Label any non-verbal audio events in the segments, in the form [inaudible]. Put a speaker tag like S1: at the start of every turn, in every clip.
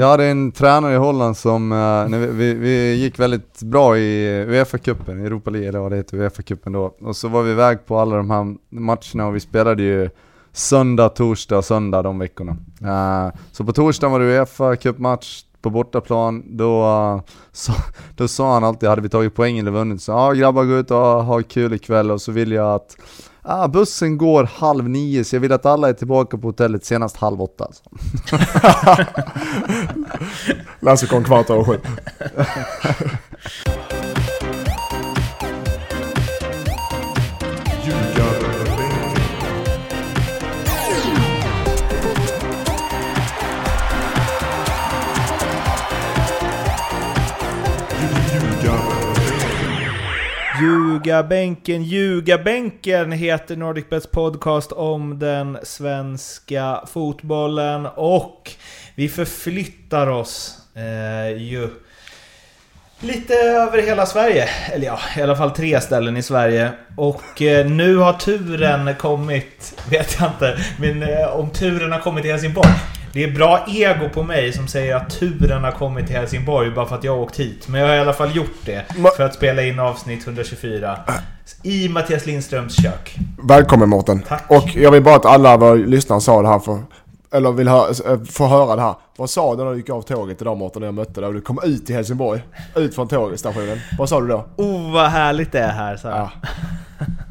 S1: Jag hade en tränare i Holland som, uh, vi, vi, vi, gick väldigt bra i Uefa-cupen, Europa League eller vad det heter, Uefa-cupen då. Och så var vi iväg på alla de här matcherna och vi spelade ju söndag, torsdag och söndag de veckorna. Uh, så på torsdagen var det Uefa-cupmatch på bortaplan, då, eh, så, då sa han alltid, hade vi tagit poäng eller vunnit, så ja grabbar gå ut och ha kul ikväll och så vill jag att Ah, bussen går halv nio så jag vill att alla är tillbaka på hotellet senast halv åtta. Alltså. [laughs]
S2: Lasse kom kvart över sju. [laughs]
S3: Ljugabänken, Ljugabänken heter NordicBets podcast om den svenska fotbollen och vi förflyttar oss eh, ju lite över hela Sverige. Eller ja, i alla fall tre ställen i Sverige. Och eh, nu har turen kommit, vet jag inte, men eh, om turen har kommit till Helsingborg. Det är bra ego på mig som säger att turen har kommit till Helsingborg bara för att jag har åkt hit. Men jag har i alla fall gjort det. För att spela in avsnitt 124. I Mattias Lindströms kök.
S2: Välkommen Mårten.
S3: Tack.
S2: Och jag vill bara att alla våra lyssnare sa det här för eller vill hö få höra det här. Vad sa du när du gick av tåget idag Mårten när jag mötte dig och du kom ut till Helsingborg? Ut från tågstationen. Vad sa du då?
S3: Oh vad härligt det är här, så.
S2: Ja. [laughs]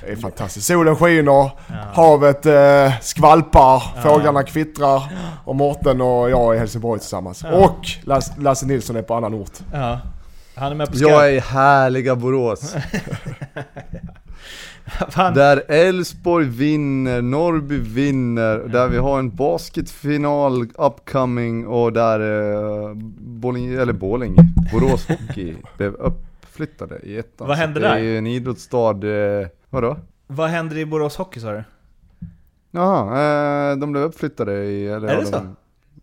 S2: Det är fantastiskt. Solen skiner, ja. havet eh, skvalpar, ja. fåglarna kvittrar och Mårten och jag är i Helsingborg tillsammans. Ja. Och Lasse, Lasse Nilsson är på annan ort.
S3: Ja. Han är med på
S1: Jag är i härliga Borås. [laughs] Där Elfsborg vinner, Norrby vinner, där vi har en basketfinal upcoming och där eh, Borlänge, eller Borlänge, Borås Hockey blev uppflyttade i ettan.
S3: Vad hände där?
S1: Det är ju en idrottsstad, eh, vadå?
S3: Vad händer i Borås Hockey sa du?
S1: Jaha, eh, de blev uppflyttade i... Eller,
S3: är det så?
S1: De,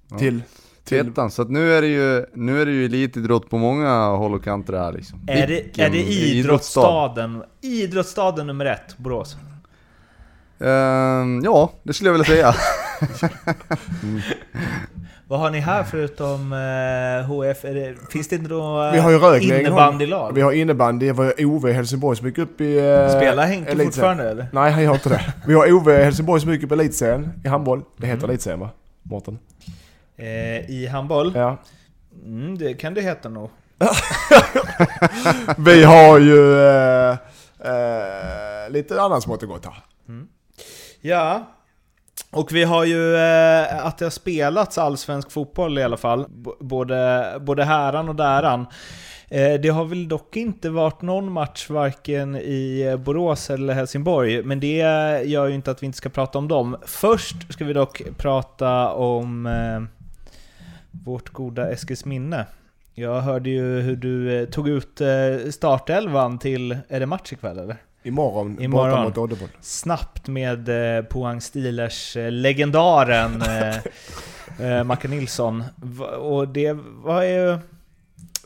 S2: ja. Till?
S1: Till ettan, så att nu är det ju, nu är det ju elitidrott på många håll och kanter här liksom.
S3: Är det, är det idrottsstaden, idrottsstaden nummer ett, Borås?
S1: Uh, ja, det skulle jag vilja säga. [laughs]
S3: mm. Vad har ni här förutom uh, HF? Det, finns det inte några
S2: vi har ju rögning,
S3: innebandylag?
S2: Vi har innebandy, vi har OV Helsingborg som gick upp i... Uh,
S3: Spelar Henke fortfarande eller?
S2: Nej, han gör inte det. Vi har OV Helsingborg som gick upp i elitserien i handboll. Det heter mm. elitserien va? Mårten?
S3: Eh, I handboll?
S2: Ja.
S3: Mm, det kan det heta nog. [laughs]
S2: vi har ju eh, eh, lite annat smått och gott här. Mm.
S3: Ja, och vi har ju eh, att det har spelats allsvensk fotboll i alla fall. B både, både häran och däran. Eh, det har väl dock inte varit någon match varken i Borås eller Helsingborg, men det gör ju inte att vi inte ska prata om dem. Först ska vi dock prata om eh, vårt goda Eskilsminne. Jag hörde ju hur du eh, tog ut eh, startelvan till, är det match ikväll eller?
S2: Imorgon,
S3: Imorgon.
S2: borta mot Oddevall.
S3: Snabbt med eh, Pohang Steelers eh, legendaren eh, [laughs] eh, Macke Nilsson. Och det var ju...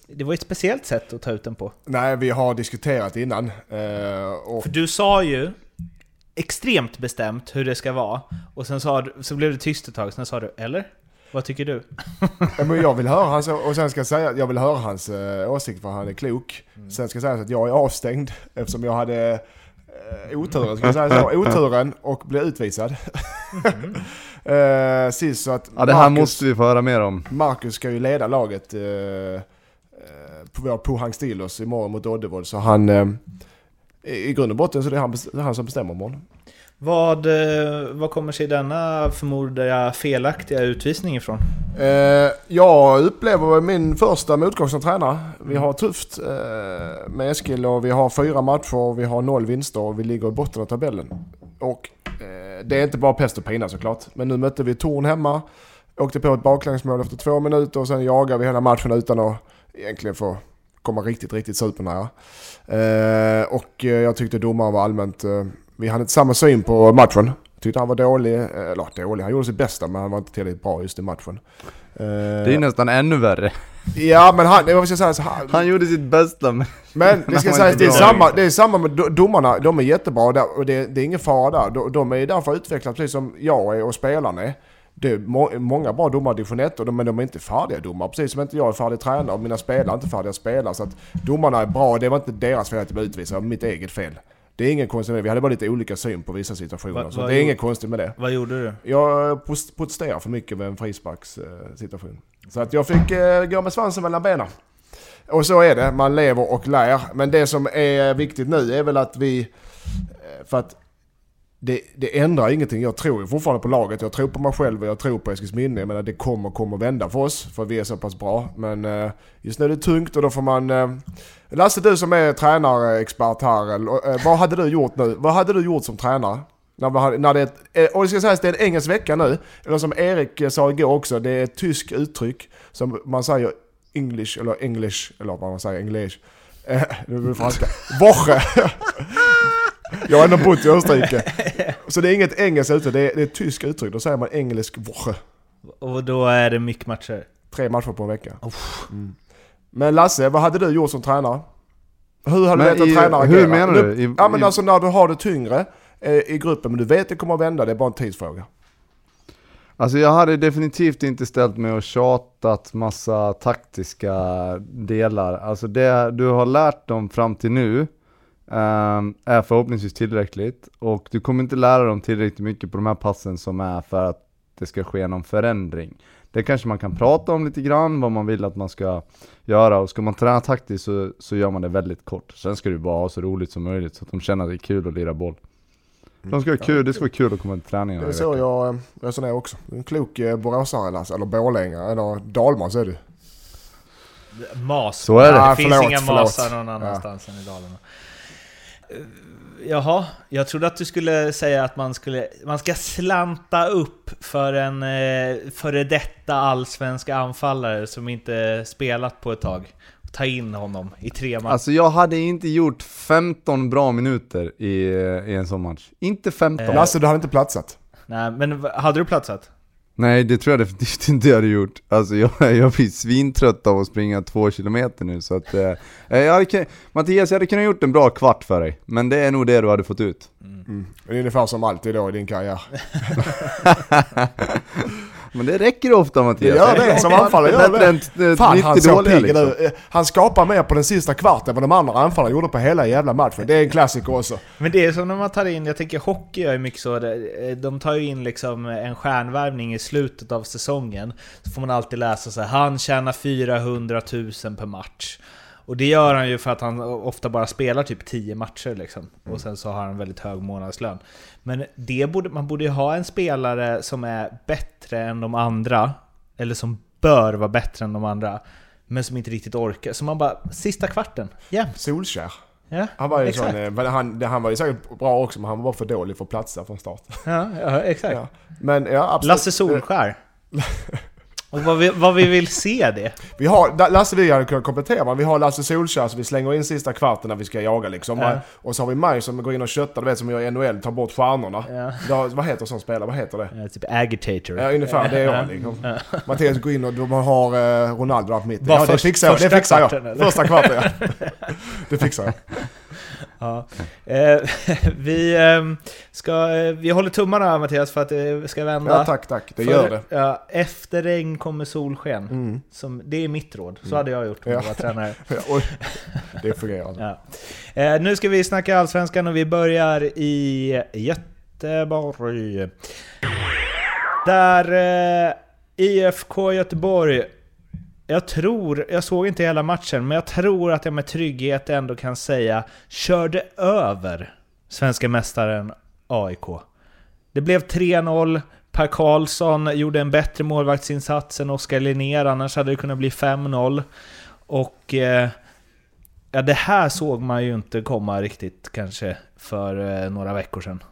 S3: Det var ett speciellt sätt att ta ut den på.
S2: Nej, vi har diskuterat innan.
S3: Eh, och... För du sa ju extremt bestämt hur det ska vara. Och sen sa du, så blev det tyst ett tag, sen sa du 'Eller?' Vad tycker du? [laughs]
S2: men jag vill höra hans, och sen ska jag säga, jag vill höra hans äh, åsikt för han är klok. Mm. Sen ska jag säga att jag är avstängd eftersom jag hade äh, oturen, ska jag säga så, oturen och blev utvisad. Mm. äh, [laughs] sist så att
S1: Ja det här Marcus, måste vi få höra mer om.
S2: Marcus ska ju leda laget på vår Pohang Steelers imorgon mot Oddevold så han i grund och botten så det är han, han som bestämmer imorgon.
S3: Vad, eh, vad kommer sig denna förmodar jag felaktiga utvisning ifrån?
S2: Eh, jag upplever min första motgång som tränare. Vi har tufft eh, med Eskil och vi har fyra matcher och vi har noll vinster och vi ligger i botten av tabellen. Och eh, det är inte bara pest och pina såklart. Men nu mötte vi Torn hemma, åkte på ett baklängsmål efter två minuter och sen jagar vi hela matchen utan att egentligen få komma riktigt, riktigt supernära. Eh, och jag tyckte domaren var allmänt vi hade inte samma syn på matchen. Tyckte han var dålig, eller dålig, han gjorde sitt bästa men han var inte tillräckligt bra just i matchen.
S1: Det är nästan ännu värre.
S2: Ja men han, jag ska säga så han,
S1: han gjorde sitt bästa men...
S2: Men det ska sägas, det är, samma, det är samma med domarna, de är jättebra där, och det, det är ingen fara där. De, de är där för att utvecklas precis som jag är och spelarna är. det är må många bra domare i division 1, och de, men de är inte färdiga domare. Precis som inte jag är färdig tränare och mina spelare är inte färdiga spelare. Så att domarna är bra, det var inte deras fel att de blev utvisade, mitt eget fel. Det är inget konstigt med det. Vi hade bara lite olika syn på vissa situationer.
S3: Va-
S2: så det är
S3: gjorde-
S2: inget konstigt med det.
S3: Vad gjorde du?
S2: Jag protesterar för mycket med en frisparkssituation. Så att jag fick eh, gå med svansen mellan benen. Och så är det, man lever och lär. Men det som är viktigt nu är väl att vi... eh, För att det, det ändrar ingenting. Jag tror ju fortfarande på laget. Jag tror på mig själv och jag tror på Eskilsminne. Jag menar det kommer, kommer vända för oss. För vi är så pass bra. Men eh, just nu är det tungt och då får man... Lasse, du som är tränarexpert här. eh, Vad hade du gjort nu? Vad hade du gjort som tränare? När, när det ett, eh, och det ska sägas det är en engelsk vecka nu. Eller som Erik eh, sa igår också, det är ett tyskt uttryck som man säger English, eller English, eller vad man säger, English. [laughs] Eh, Nu blir det franska. Woche! [laughs] Jag har ändå bott i Österrike. Så det är inget engelskt uttryck, det är, det är ett tyskt uttryck. Då säger man engelsk Woche.
S3: Och då är det mycket matcher.
S2: Tre matcher på en vecka. Mm. Men Lasse, vad hade du gjort som tränare? Hur hade
S1: Men
S2: du velat en
S1: i-
S2: tränare
S1: hur menar du? I-
S2: ja men
S1: i-
S2: alltså när du har det tyngre eh, i gruppen, men du vet det kommer att vända, det är bara en tidsfråga.
S1: Alltså jag hade definitivt inte ställt mig och tjatat massa taktiska delar. Alltså det du har lärt dem fram till nu ehm, är förhoppningsvis tillräckligt. Och du kommer inte lära dem tillräckligt mycket på de här passen som är för att det ska ske någon förändring. Det kanske man kan prata om lite grann, vad man vill att man ska göra. Och ska man träna taktiskt så, så gör man det väldigt kort. Sen ska du bara ha så roligt som möjligt så att de känner att det är kul att lira boll. De ska ha kul, det ska vara kul att komma till träningen.
S2: Det är så jag resonerar också. En klok eh, boråsare Lasse, eller borlängare, eller dalmas är du.
S3: Mas.
S1: Så är det.
S3: det
S2: Ja,
S3: finns
S2: förlåt,
S3: inga
S2: förlåt.
S3: masar någon annanstans än i Dalarna. Eh, Jaha, jag trodde att du skulle säga att man, skulle, man ska slanta upp för en eh, före detta allsvenska anfallare som inte spelat på ett tag. Ta in honom i tre matcher.
S1: Alltså jag hade inte gjort 15 bra minuter i, i en sån match. Inte 15.
S3: Eh.
S2: Lasse, du hade inte platsat.
S3: Nej, men hade du platsat?
S1: Nej det tror jag definitivt [laughs] inte jag hade gjort. Alltså jag, [laughs] jag blir svintrött av att springa två kilometer nu så att... Eh, jag hade, Mattias, jag hade kunnat gjort en bra kvart för dig. Men det är nog det du hade fått ut.
S2: Mm. Det är ungefär som alltid då i din karriär. [laughs]
S1: Men det räcker ofta
S2: Det
S1: Mattias.
S2: gör det, som anfallare gör det.
S1: än eh,
S2: Fan
S1: 90
S2: han såg pigg
S1: liksom.
S2: ut. Eh, Han skapar mer på den sista kvarten än vad de andra anfallarna gjorde på hela jävla matchen. Det är en klassiker också.
S3: Men det är som när man tar in, jag tänker hockey gör ju mycket så, det- de tar ju in liksom en stjärnvärvning i slutet av säsongen. Så får man alltid läsa så här, han tjänar 400 000 per match. Och det gör han ju för att han ofta bara spelar typ 10 matcher liksom. Och sen så har han väldigt hög månadslön. Men det borde, man borde ju ha en spelare som är bättre än de andra, eller som bör vara bättre än de andra, men som inte riktigt orkar. Så man bara, sista kvarten, jämt.
S2: Solskär.
S3: Ja,
S2: Han var ju
S3: exakt.
S2: sån, eh, men han, han var ju säkert bra också men han var för dålig för att platsa från start.
S3: Ja, ja exakt.
S2: Ja. Men ja, absolut.
S3: Lasse Solskär. [laughs] Och vad vi, vad vi vill se det.
S2: Vi har, Lasse vi hade kunnat komplettera, vi har Lasse Solskjaer så vi slänger in sista kvarten när vi ska jaga liksom.
S3: Ja.
S2: Och så har vi Maj som går in och köttar, du vet som gör i NHL, tar bort stjärnorna.
S3: Ja.
S2: Då, vad heter sån spelare? Vad heter det?
S3: Ja, typ agitator.
S2: Ja, ungefär. Det är jag liksom. Mattias går in och de har eh, Ronaldo där på mitten. Ja, det fixar jag. Det fixar jag.
S3: kvarten?
S2: Första kvarten, ja. Det fixar jag.
S3: Ja. Eh, [laughs] vi, ehm, ska, eh, vi håller tummarna Mattias för att det ska vända.
S2: Ja, tack, tack. Det
S3: För-
S2: gör det.
S3: Ja, efter regn kommer solsken.
S2: Mm.
S3: Som, det är mitt råd. Så hade jag gjort om
S2: Ja.
S3: jag var tränare. [laughs]
S2: Oj. Det fungerar.
S3: Ja. Eh, nu ska vi snacka Allsvenskan och vi börjar i Göteborg. Där eh, IFK Göteborg, jag tror, jag såg inte hela matchen, men jag tror att jag med trygghet ändå kan säga körde över svenska mästaren AIK. Det blev 3-0, Per Karlsson gjorde en bättre målvaktsinsats än Oskar Linnér, annars hade det kunnat bli 5-0. Och eh, Ja, det här såg man ju inte komma riktigt kanske för eh, några veckor sedan.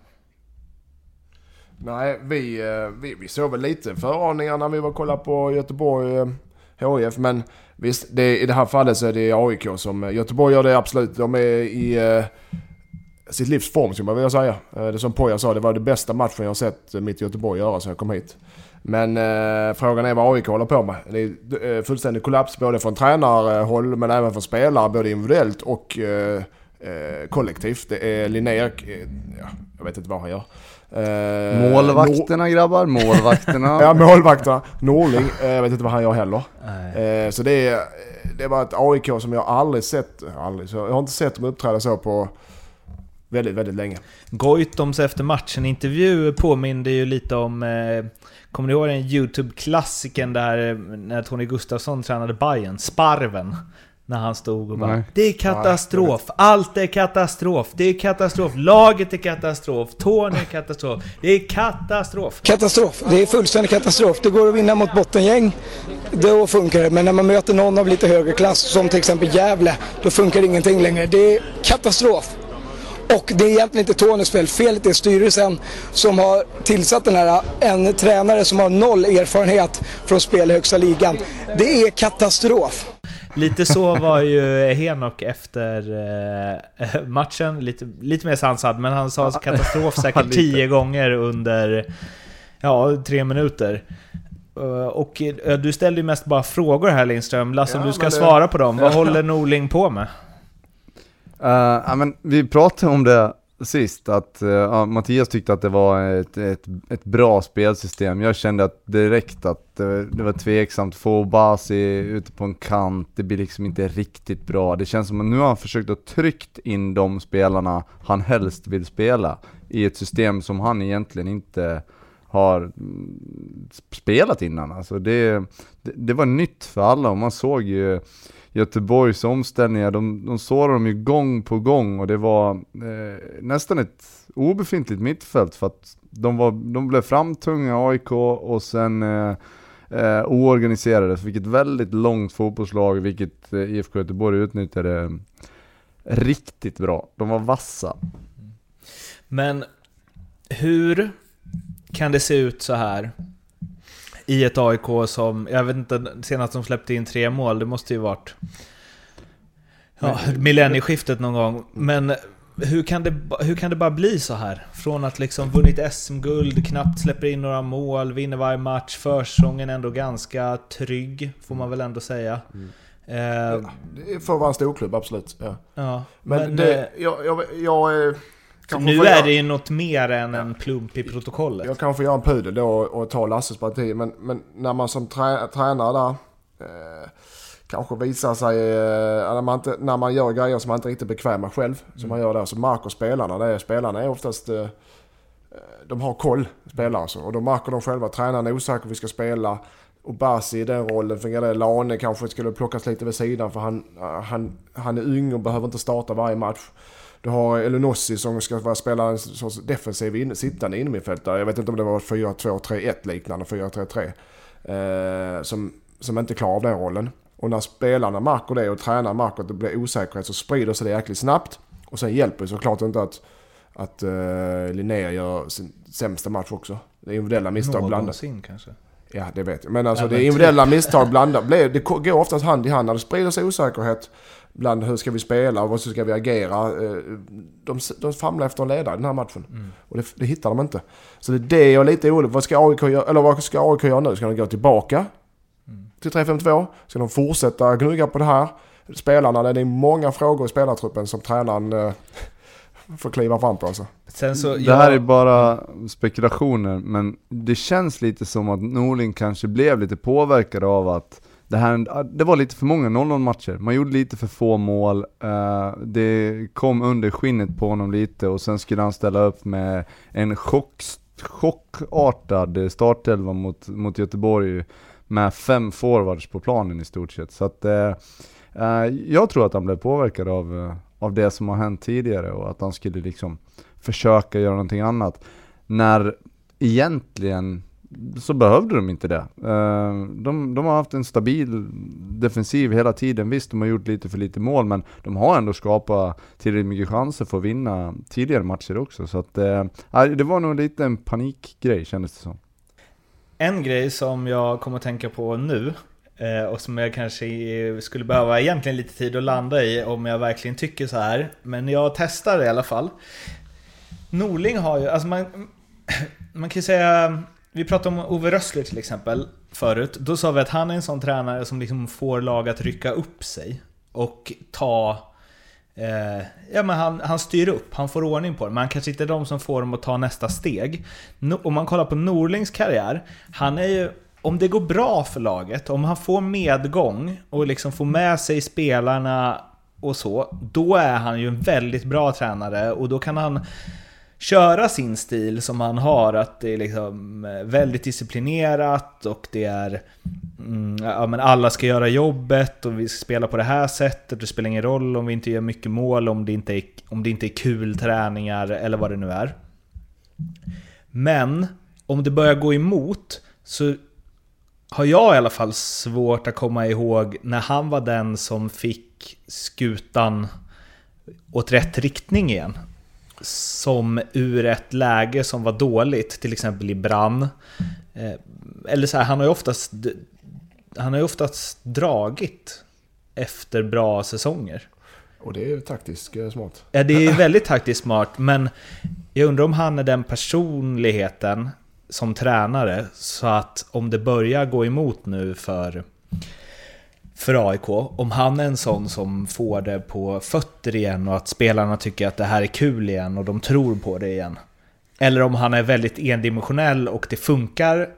S2: Nej, vi, eh, vi, vi såg väl lite föraningar när vi var och kollade på Göteborg eh, HIF. Men visst, det, i det här fallet så är det AIK som... Eh, Göteborg gör det absolut. De är i eh, sitt livs form skulle man vilja säga. Eh, det som Poja sa, det var det bästa matchen jag har sett eh, mitt Göteborg göra sedan jag kom hit. Men eh, frågan är vad AIK håller på med. Det är eh, fullständig kollaps både från tränarhåll men även från spelare, både individuellt och eh, kollektivt. Det är Linnér, ja, jag vet inte vad han gör. Eh,
S1: Målvakterna grabbar, målvakterna. [laughs]
S2: Ja, målvakterna. Norling, eh, jag vet inte vad han gör heller. Eh, så det, är, det var ett AIK som jag aldrig sett, aldrig, så jag har inte sett dem uppträda så på väldigt, väldigt länge.
S3: Goitoms efter matchen-intervju påminde ju lite om... Eh, kommer ni ihåg den YouTube-klassiken där eh, när Tony Gustafsson tränade Bayern Sparven? När han stod och bara
S1: Nej.
S3: Det är katastrof, allt är katastrof, det är katastrof, laget är katastrof, Tony är katastrof, det är katastrof.
S4: Katastrof. Det är fullständig katastrof. Det går att vinna mot bottengäng. Då funkar det. Men när man möter någon av lite högre klass, som till exempel Gävle, då funkar ingenting längre. Det är katastrof. Och det är egentligen inte Tonys fel. Felet är styrelsen som har tillsatt den här, en tränare som har noll erfarenhet från spel i högsta ligan. Det är katastrof.
S3: Lite så var ju Henok efter eh, [laughs] matchen, lite, lite mer sansad, men han sa katastrof [laughs] säkert tio gånger under ja, tre minuter. Eh, Och eh, du ställde ju mest bara frågor här Lindström. Lasse, om
S2: Ja,
S3: du ska
S2: det-
S3: svara på dem. Vad [laughs] håller Norling på med?
S1: Uh, ja, men vi pratade om det sist, att eh, ja, Mattias tyckte att det var ett, ett, ett bra spelsystem. Jag kände att direkt att eh, det var tveksamt, få Basi ute på en kant, det blir liksom inte riktigt bra. Det känns som att nu har han försökt att tryckt in de spelarna han helst vill spela i ett system som han egentligen inte har mm, spelat innan. Alltså det, det, det var nytt för alla och man såg ju Göteborgs omställningar, de, de sårade dem ju gång på gång och det var eh, nästan ett obefintligt mittfält för att de, var, de blev framtunga AIK och sen eh, eh, oorganiserade, fick ett väldigt långt fotbollslag vilket eh, IFK Göteborg utnyttjade eh, riktigt bra. De var vassa.
S3: Men hur kan det se ut så här i ett AIK som, jag vet inte, senast de släppte in tre mål, det måste ju varit ja, millennieskiftet någon gång. Men hur kan, det, hur kan det bara bli så här? Från att liksom vunnit SM-guld, knappt släpper in några mål, vinner varje match, försäsongen ändå ganska trygg, får man väl ändå säga. Eh,
S2: Det får vara en storklubb, absolut. Ja.
S3: ja,
S2: Men,
S3: men,
S2: det,
S3: eh,
S2: jag, jag, jag, kanske
S3: nu är
S2: göra-
S3: det ju något mer än en plump i protokollet.
S2: Jag kanske gör en pudel då och, tar Lasses parti, men, men när man som trä, tränare där eh, kanske visar sig, eh, när, man inte, när man gör grejer som man inte är riktigt bekväm med själv, som man gör där, så märker spelarna det. Spelarna är oftast, eh, eh, de har koll, spelare alltså. Och då märker de själva, tränaren är osäker vi ska spela. Och Basi i den rollen fungerar. Lane kanske skulle plockas lite vid sidan för han, han, han är ung och behöver inte starta varje match. Du har Elunossi som ska vara spela en sorts defensiv in, sittande innermittfältare. Jag vet inte om det var 4-2-3-1 liknande, 4-3-3. Eh, som, som inte klarar av den rollen. Och när spelarna märker det och tränaren märker att det blir osäkerhet så sprider sig det jäkligt snabbt. Och sen hjälper det såklart inte att, att uh, Linnéa gör sin sämsta match också. Det är individuella misstag blandat.
S3: Någonsin kanske.
S2: Ja, det vet jag. Men alltså
S3: Ja,
S2: det är individuella misstag blandat. Det går oftast hand i hand när det sprider sig osäkerhet. Bland hur ska vi spela och vad ska vi agera. Eh, De, de famlar efter en ledare i den här matchen.
S3: Mm.
S2: Och det, det hittar de inte. Så det är det jag är lite orolig Vad ska AIK göra, eller vad ska AIK göra nu? Ska de gå tillbaka
S3: Mm.
S2: till 3-5-2? Ska de fortsätta gnugga på det här? Spelarna, det är många frågor i spelartruppen som tränaren eh, [laughs] får kliva fram på alltså.
S3: Sen så,
S1: Det här är bara spekulationer, men det känns lite som att Norling kanske blev lite påverkad av att det, här, det var lite för många 0-0 matcher, man gjorde lite för få mål, eh, det kom under skinnet på honom lite och sen skulle han ställa upp med en chock, chockartad startelva mot, mot Göteborg med fem forwards på planen i stort sett. Så att eh, eh jag tror att han blev påverkad av, eh, av det som har hänt tidigare och att han skulle liksom försöka göra någonting annat. När egentligen så behövde de inte det. Eh, de, de har haft en stabil defensiv hela tiden. Visst, de har gjort lite för lite mål, men de har ändå skapat tillräckligt mycket chanser för att vinna tidigare matcher också. Så att, eh, nej, det var nog lite en panikgrej kändes det som.
S3: En grej som jag kommer att tänka på nu, eh, och som jag kanske skulle behöva egentligen lite tid att landa i om jag verkligen tycker så här. Men jag testar det i alla fall. Norling har ju, alltså man, [clears throat] man kan ju säga, vi pratade om Ove Rössler till exempel förut. Då sa vi att han är en sån tränare som liksom får lag att rycka upp sig och ta Eh, ja, men han, han styr upp, han får ordning på det, men han kanske inte är de som får dem att ta nästa steg. No, om man kollar på Norlings karriär, han är ju om det går bra för laget, om han får medgång och liksom får med sig spelarna och så, då är han ju en väldigt bra tränare och då kan han köra sin stil som han har, att det är liksom eh, väldigt disciplinerat och det är mm, ja, men alla ska göra jobbet och vi ska spela på det här sättet. Det spelar ingen roll om vi inte gör mycket mål, om det inte är, om det inte är kul träningar eller vad det nu är. Men om det börjar gå emot så har jag i alla fall svårt att komma ihåg när han var den som fick skutan åt rätt riktning igen. Som ur ett läge som var dåligt, till exempel i brann. Eh, eller så här, han har ju oftast, han har ju oftast dragit efter bra säsonger.
S2: Och det är taktiskt eh, smart.
S3: Ja, det är [laughs] väldigt taktiskt smart, men jag undrar om han är den personligheten som tränare så att om det börjar gå emot nu för, för AIK, om han är en sån som får det på fötter igen och att spelarna tycker att det här är kul igen och de tror på det igen. Eller om han är väldigt endimensionell och det funkar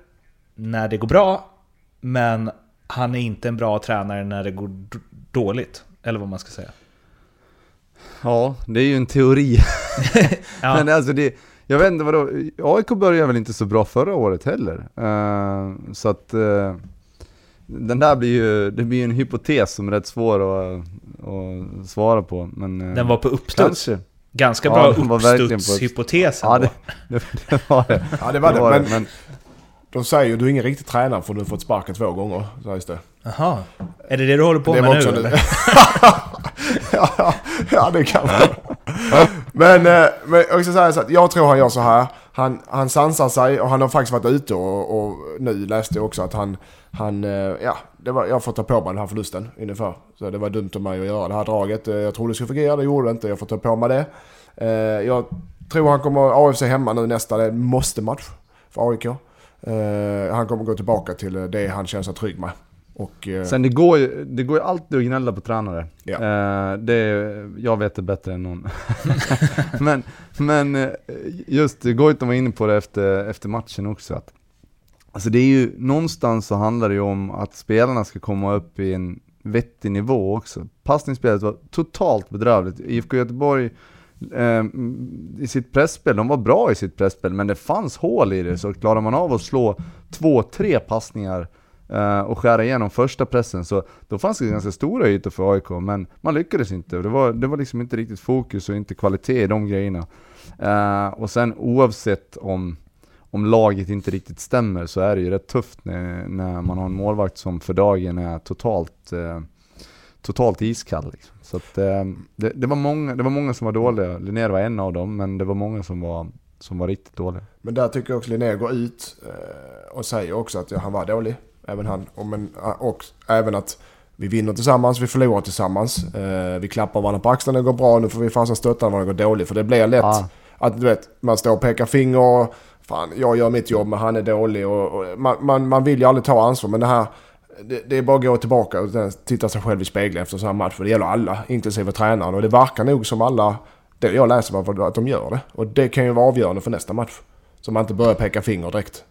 S3: när det går bra, men han är inte en bra tränare när det går dåligt. Eller vad man ska säga.
S1: Ja, det är ju en teori. [laughs] ja. Men alltså det, jag vet inte vadå, AIK började väl inte så bra förra året heller. Uh, så att uh, den där blir ju, det blir en hypotes som är rätt svår att, att svara på. Men,
S3: uh, den var på uppstuds. Kanske. Ganska bra ja, uppstudshypotes
S1: Ja, det, det, det, var det.
S2: Ja, det var det. det, var men, men, de säger ju du är ingen riktig tränare för du har fått sparken två gånger, sägs det.
S3: Jaha. Är det det du håller på det med nu eller? [laughs]
S2: ja, ja, det kan man. men, eh, men jag ska säga så att jag tror han gör så här. Han, han sansar sig och han har faktiskt varit ute och, och nu läste jag också att han, han eh, ja, det var, jag får ta på mig den här förlusten ungefär. Så det var dumt av mig att göra det här draget. Eh, jag trodde det skulle fungera, det gjorde det inte. Jag får ta på mig det. Jag tror han kommer, AFC hemma nu nästa, det är en måste-match för AIK. Han kommer gå tillbaka till det han känner sig trygg med.
S1: Och, eh, Sen det går ju, det går ju alltid att gnälla på tränare. Ja. Eh, det, jag vet det bättre än någon. [laughs] men, men eh, just Goitom var inne på det efter, efter matchen också. Att, alltså det är ju, någonstans så handlar det ju om att spelarna ska komma upp i en vettig nivå också. Passningsspelet var totalt bedrövligt. IFK Göteborg eh, i sitt pressspel, de var bra i sitt pressspel men det fanns hål i det. Så klarar man av att slå två, tre passningar eh, och skära igenom första pressen, så då fanns det ganska stora ytor för AIK, men man lyckades inte. Det var, det var liksom inte riktigt fokus och inte kvalitet i de grejerna. Eh, och sen oavsett om, om laget inte riktigt stämmer så är det ju rätt tufft när, när man har en målvakt som för dagen är totalt, uh, totalt iskall. Liksom. Så att, det, det, var många, det var många som var dåliga, Linnér var en av dem, men det var många som var, som var riktigt dåliga.
S2: Men där tycker jag också Linnér går ut och säger också att ja, han var dålig. Även han. Och, men, och även att vi vinner tillsammans, vi förlorar tillsammans. Eh, vi klappar varandra på axlarna, det går bra. Nu får vi fasen stötta varandra, det går dåligt. För det blir lätt ah. att du vet, man står och pekar finger. Fan, jag gör mitt jobb men han är dålig. Och, och man, man, man, vill ju aldrig ta ansvar. Men det här, det, det är bara att gå tillbaka och titta sig själv i spegeln efter en sån här match. För det gäller alla, inklusive tränaren. Och det verkar nog som alla, det jag läser var att de gör det. Och det kan ju vara avgörande för nästa match. Så man inte börjar peka finger direkt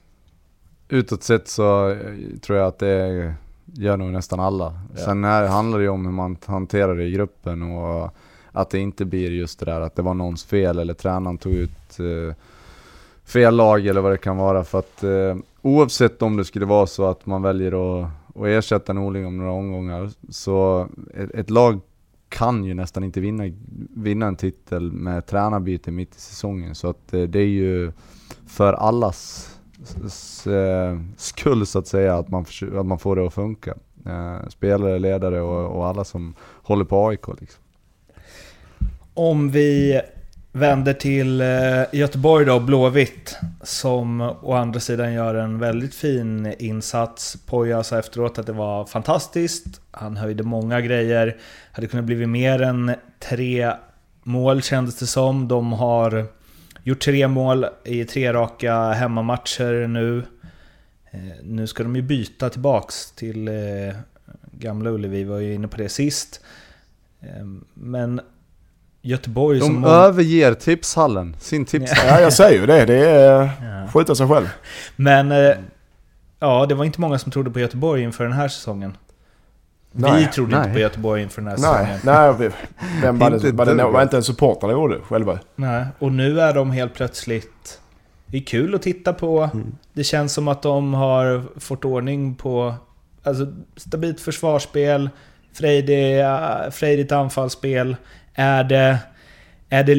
S1: utåt sett så eh, tror jag att det gör nog nästan alla. Ja. Sen här handlar det ju om hur man hanterar det i gruppen och att det inte blir just det där att det var någons fel eller tränaren tog ut eh, fel lag eller vad det kan vara. För att eh, oavsett om det skulle vara så att man väljer att, att ersätta Norling om några omgångar så ett, ett, lag kan ju nästan inte vinna, vinna en titel med tränarbyte mitt i säsongen. Så att eh, det är ju för allas Eh, skull så att säga, att man, att man får det att funka. Eh, spelare, ledare och, och alla som håller på AIK. Liksom.
S3: Om vi vänder till eh, Göteborg då, Blåvitt, som å andra sidan gör en väldigt fin insats. Poja sa efteråt att det var fantastiskt, han höjde många grejer, hade kunnat blivit mer än tre mål kändes det som. De har Gjort tre mål i tre raka hemmamatcher nu. Eh, nu ska de ju byta tillbaks till eh, Gamla Ullevi, vi var ju inne på det sist. Men Göteborg som...
S1: De överger tipshallen, sin tipshall.
S2: Ja, jag säger ju det. Det är eh,
S3: Ja.
S2: skjuta sig själv.
S3: Men... eh, Ja, det var inte många som trodde på Göteborg inför den här säsongen. Vi
S2: Nej.
S3: trodde inte
S1: Nej.
S3: på Göteborg inför den här
S2: Nej,
S3: säsongen.
S2: nej. vi- Vem var
S1: Inte?
S2: Var det,
S1: du.
S2: var inte en supportrarna gjorde själva?
S3: Nej, och nu är de helt plötsligt... Det är kul att titta på. Det känns som att de har fått ordning på... Alltså, stabilt försvarsspel, frejdiga, frejdigt anfallsspel. Är det... Är det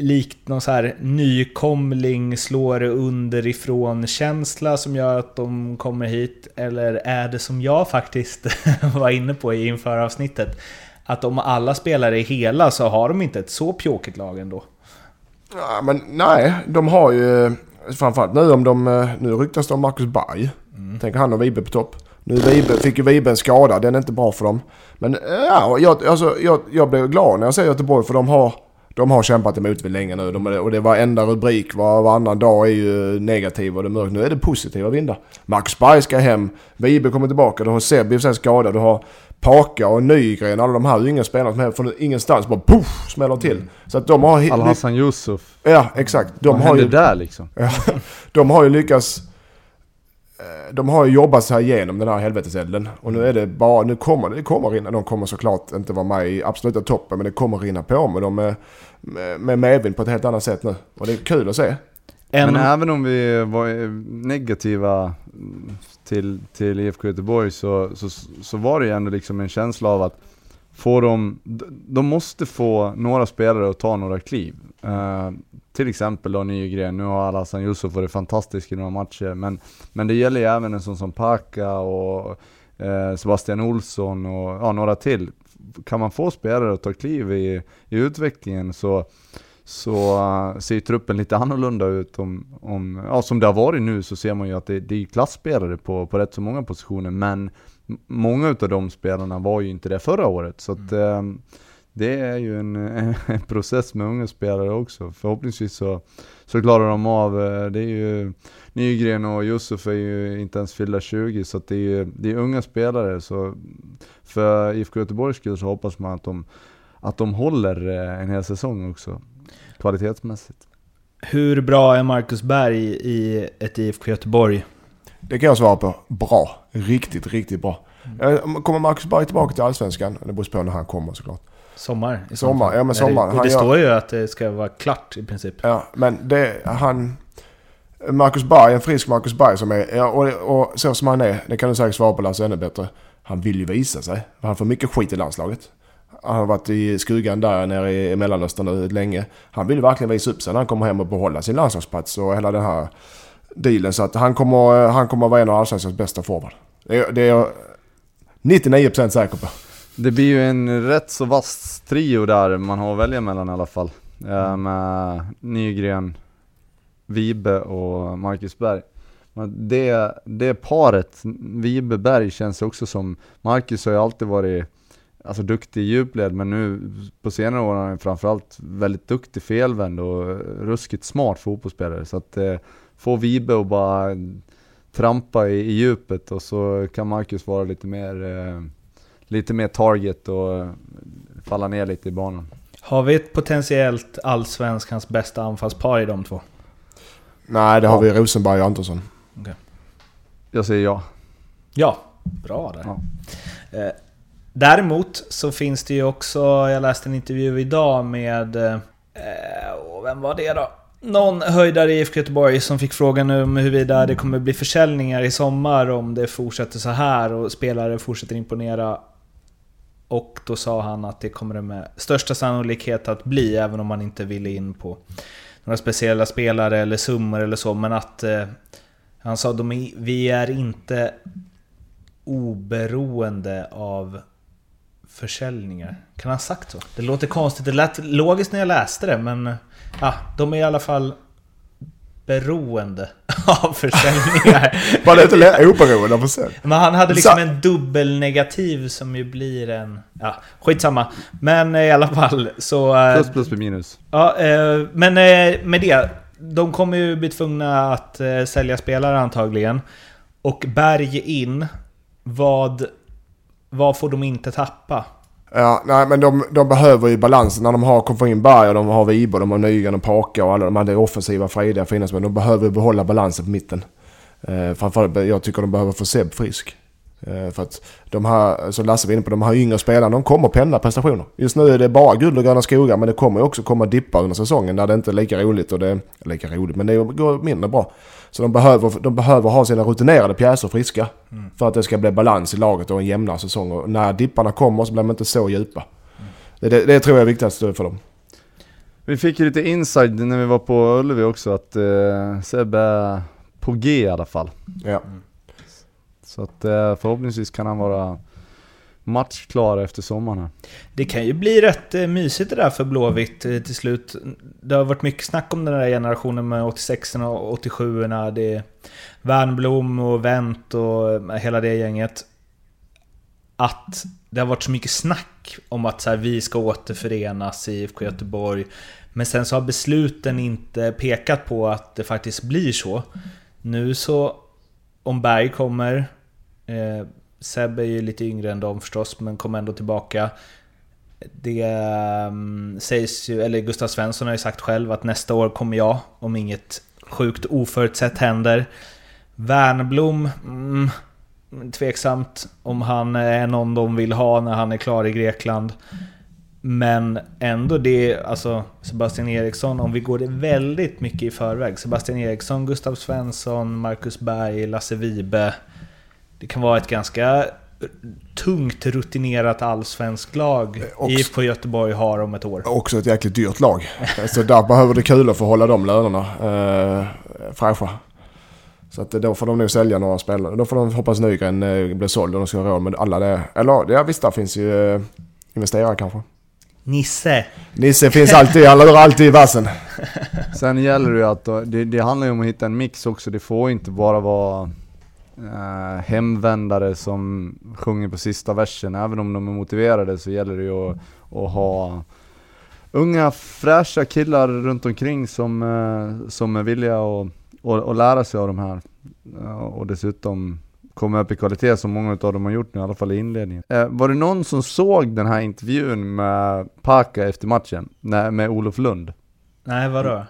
S3: likt någon så här nykomling, slår det underifrån känsla som gör att de kommer hit? Eller är det som jag faktiskt [laughs] var inne på i inför avsnittet Att om alla spelare är hela så har de inte ett så pjåkigt lag ändå.
S2: Ja, men nej, de har ju... Framförallt nu om de... eh, Nu ryktas det om Marcus Berg. Tänker han och Vibe på topp. Nu Vibe, fick ju Vibe en skada, den är inte bra för dem. Men eh, ja, jag, alltså, jag, jag blev glad när jag ser Göteborg för de har... De har kämpat emot vi länge nu de, och det var enda rubrik var, varannan dag är ju negativ och det är mörkt. Nu är det positiva vindar. Marcus Berg ska hem, Vibe kommer tillbaka, du har Seb i och för sig skadad, du har Paka och Nygren, alla de här yngre spelarna som är från ingenstans bara poff smäller till. Så att de har...
S1: Al-Hassan Yusuf.
S2: Ja, exakt. De
S1: Vad
S2: har, ju,
S1: där liksom? [laughs]
S2: ja, de har ju lyckats... eh, De har ju jobbat sig igenom den här helveteselden. Och nu är det bara... Nu kommer det, kommer rinna. De kommer såklart inte vara med i absoluta toppen. Men det kommer rinna på med dem med, med, med medvind på ett helt annat sätt nu. Och det är kul att se.
S3: En,
S1: Men även om vi var negativa mm, till, till IFK Göteborg så, så, så var det ju ändå liksom en känsla av att få dem, d- de måste få några spelare att ta några kliv. Eh, till exempel då Nygren, nu har Al-Hassan Yusuf varit fantastisk i några matcher, men, men det gäller ju även en sån som Paka och eh, Sebastian Olsson och ja, några till. Kan man få spelare att ta kliv i, i utvecklingen så, så uh, ser ju truppen lite annorlunda ut. Om, om, ja, som det har varit nu så ser man ju att det, det är klassspelare på, på rätt så många positioner, men många utav de spelarna var ju inte det förra året. Så att, ehm, det är ju en, [laughs] en process med unga spelare också. Förhoppningsvis så, så klarar de av, eh, det är ju Nygren och Yusuf är ju inte ens fyllda 20 så att det är ju det är unga spelare. Så för IFK Göteborgs skull så hoppas man att de, att de håller eh, en hel säsong också. Kvalitetsmässigt.
S3: hur bra är Marcus Berg i ett IFK Göteborg?
S2: Det kan jag svara på. Bra. Riktigt, riktigt bra. Eh, Kommer Marcus Berg tillbaka till Allsvenskan? Det beror på när han kommer såklart.
S3: Sommar? i
S2: Sommar,
S3: fall.
S2: ja, men sommar.
S3: Och det
S2: gör-
S3: står ju att det ska vara klart i princip.
S2: Ja, men det, han... Marcus Berg, en frisk Marcus Berg som är... Ja, och, och så som han är, det kan du säkert svara på Lasse ännu bättre. Han vill ju visa sig. Han får mycket skit i landslaget. Han har varit i skuggan där nere i Mellanöstern nu länge. Han vill verkligen visa upp sig när han kommer hem och behålla sin landslagsplats och hela den här dealen. Så att han kommer, han kommer vara en av allsvenskans bästa forward. Det, är- det är jag 99% säker på.
S1: Det blir ju en rätt så vass trio där man har att välja mellan i alla fall. Eh, med Nygren, Vibe och Marcus Berg. Men det, det paret, Vibe-Berg, känns också som... Marcus har ju alltid varit alltså, duktig i djupled, men nu på senare år har han framförallt väldigt duktig felvänd och ruskigt smart fotbollsspelare. Så att eh, få Vibe att bara trampa i, i djupet och så kan Marcus vara lite mer, eh, lite mer target och falla ner lite i banan.
S3: Har vi ett potentiellt allsvenskans bästa anfallspar i de två?
S2: Nej, det har vi Rosenberg och Antonsson.
S1: Jag säger ja.
S3: Ja, bra där.
S1: Ja.
S3: Eh, Däremot så finns det ju också, jag läste en intervju idag med, eh, och vem var det då? Någon höjdare i IFK Göteborg som fick frågan om huruvida det kommer bli försäljningar i sommar om det fortsätter så här och spelare fortsätter imponera. Och då sa han att det kommer det med största sannolikhet att bli, även om man inte ville in på några speciella spelare eller summor eller så, men att eh, han sa att vi är inte oberoende av försäljningar. Kan han ha sagt så? Det låter konstigt, det lät logiskt när jag läste det men... Ja, de är i alla fall beroende [laughs] av försäljningar. [laughs]
S2: Var det inte oberoende av försäljning?
S3: Men han hade liksom en dubbelnegativ som ju blir en... Ja, skitsamma. Men i alla fall så... eh,
S1: Plus plus med minus.
S3: Ja, eh, men eh, med det. De kommer ju bli tvungna att eh, sälja spelare antagligen. Och Berg in. Vad, vad får de inte tappa?
S2: Ja, nej men de, de behöver ju balans. När de har kommit Berg och de har Wiberg, de har Nygren och Paka och alla de här offensiva frediga fina men de behöver behålla balansen på mitten. Eh, framförallt, jag tycker de behöver få Seb frisk. Eh, för att de här, som Lasse var inne på, de här yngre spelarna, de kommer pendla prestationer. Just nu är det bara guld och gröna skogar, men det kommer ju också komma dippar under säsongen där det inte är lika roligt och det är lika roligt, men det går mindre bra. Så de behöver, de behöver ha sina rutinerade pjäser friska. Mm. För att det ska bli balans i laget och en jämnare säsong. Och när dipparna kommer så blir de inte så djupa. Mm. Det, det, det, tror jag är viktigast för dem.
S1: Vi fick ju lite inside när vi var på Ullevi också att eh, Sebbe är på G i alla fall.
S2: Ja.
S1: Mm. Så att eh, förhoppningsvis kan han vara Match klara efter sommaren här.
S3: Det kan ju bli rätt eh, mysigt det där för Blåvitt eh, till slut. Det har varit mycket snack om den där generationen med 86 och 87 erna Det är Wernbloom och Wendt och eh, hela det gänget. Att det har varit så mycket snack om att så här, vi ska återförenas i IFK Göteborg. Men sen så har besluten inte pekat på att det faktiskt blir så. Nu så, om Berg kommer, eh, Seb är ju lite yngre än dem förstås, men kom ändå tillbaka. Det ehm, sägs ju, eller Gustav Svensson har ju sagt själv att nästa år kommer jag, om inget sjukt oförutsett händer. Värnblom, mm, tveksamt om han är någon de vill ha när han är klar i Grekland. Men ändå det, alltså Sebastian Eriksson, om vi går det väldigt mycket i förväg. Sebastian Eriksson, Gustav Svensson, Marcus Berg, Lasse Vibe. Det kan vara ett ganska tungt rutinerat allsvenskt lag eh, IFK Göteborg har om ett år.
S2: Också ett jäkligt dyrt lag. [laughs] Så där behöver det kul för att hålla de lönerna eh, fräscha. Så att då får de nog sälja några spelare. Då får de hoppas Nygren eh, blir såld och de ska ha råd med alla det. Eller ja visst, där finns ju eh, investerare kanske.
S3: Nisse.
S2: Nisse finns alltid, han lurar alltid i vassen.
S1: Sen gäller det ju att, det, det handlar ju om att hitta en mix också. Det får inte bara vara eh, hemvändare som sjunger på sista versen. Även om de är motiverade så gäller det ju att, att ha unga fräscha killar runt omkring som, eh, som är villiga att, och, och lära sig av de här. Eh, och dessutom komma upp i kvalitet som många av dem har gjort nu, i alla fall i inledningen. Eh, var det någon som såg den här intervjun med Paka efter matchen? Nej, med Olof Lund?
S3: Nej, vadå?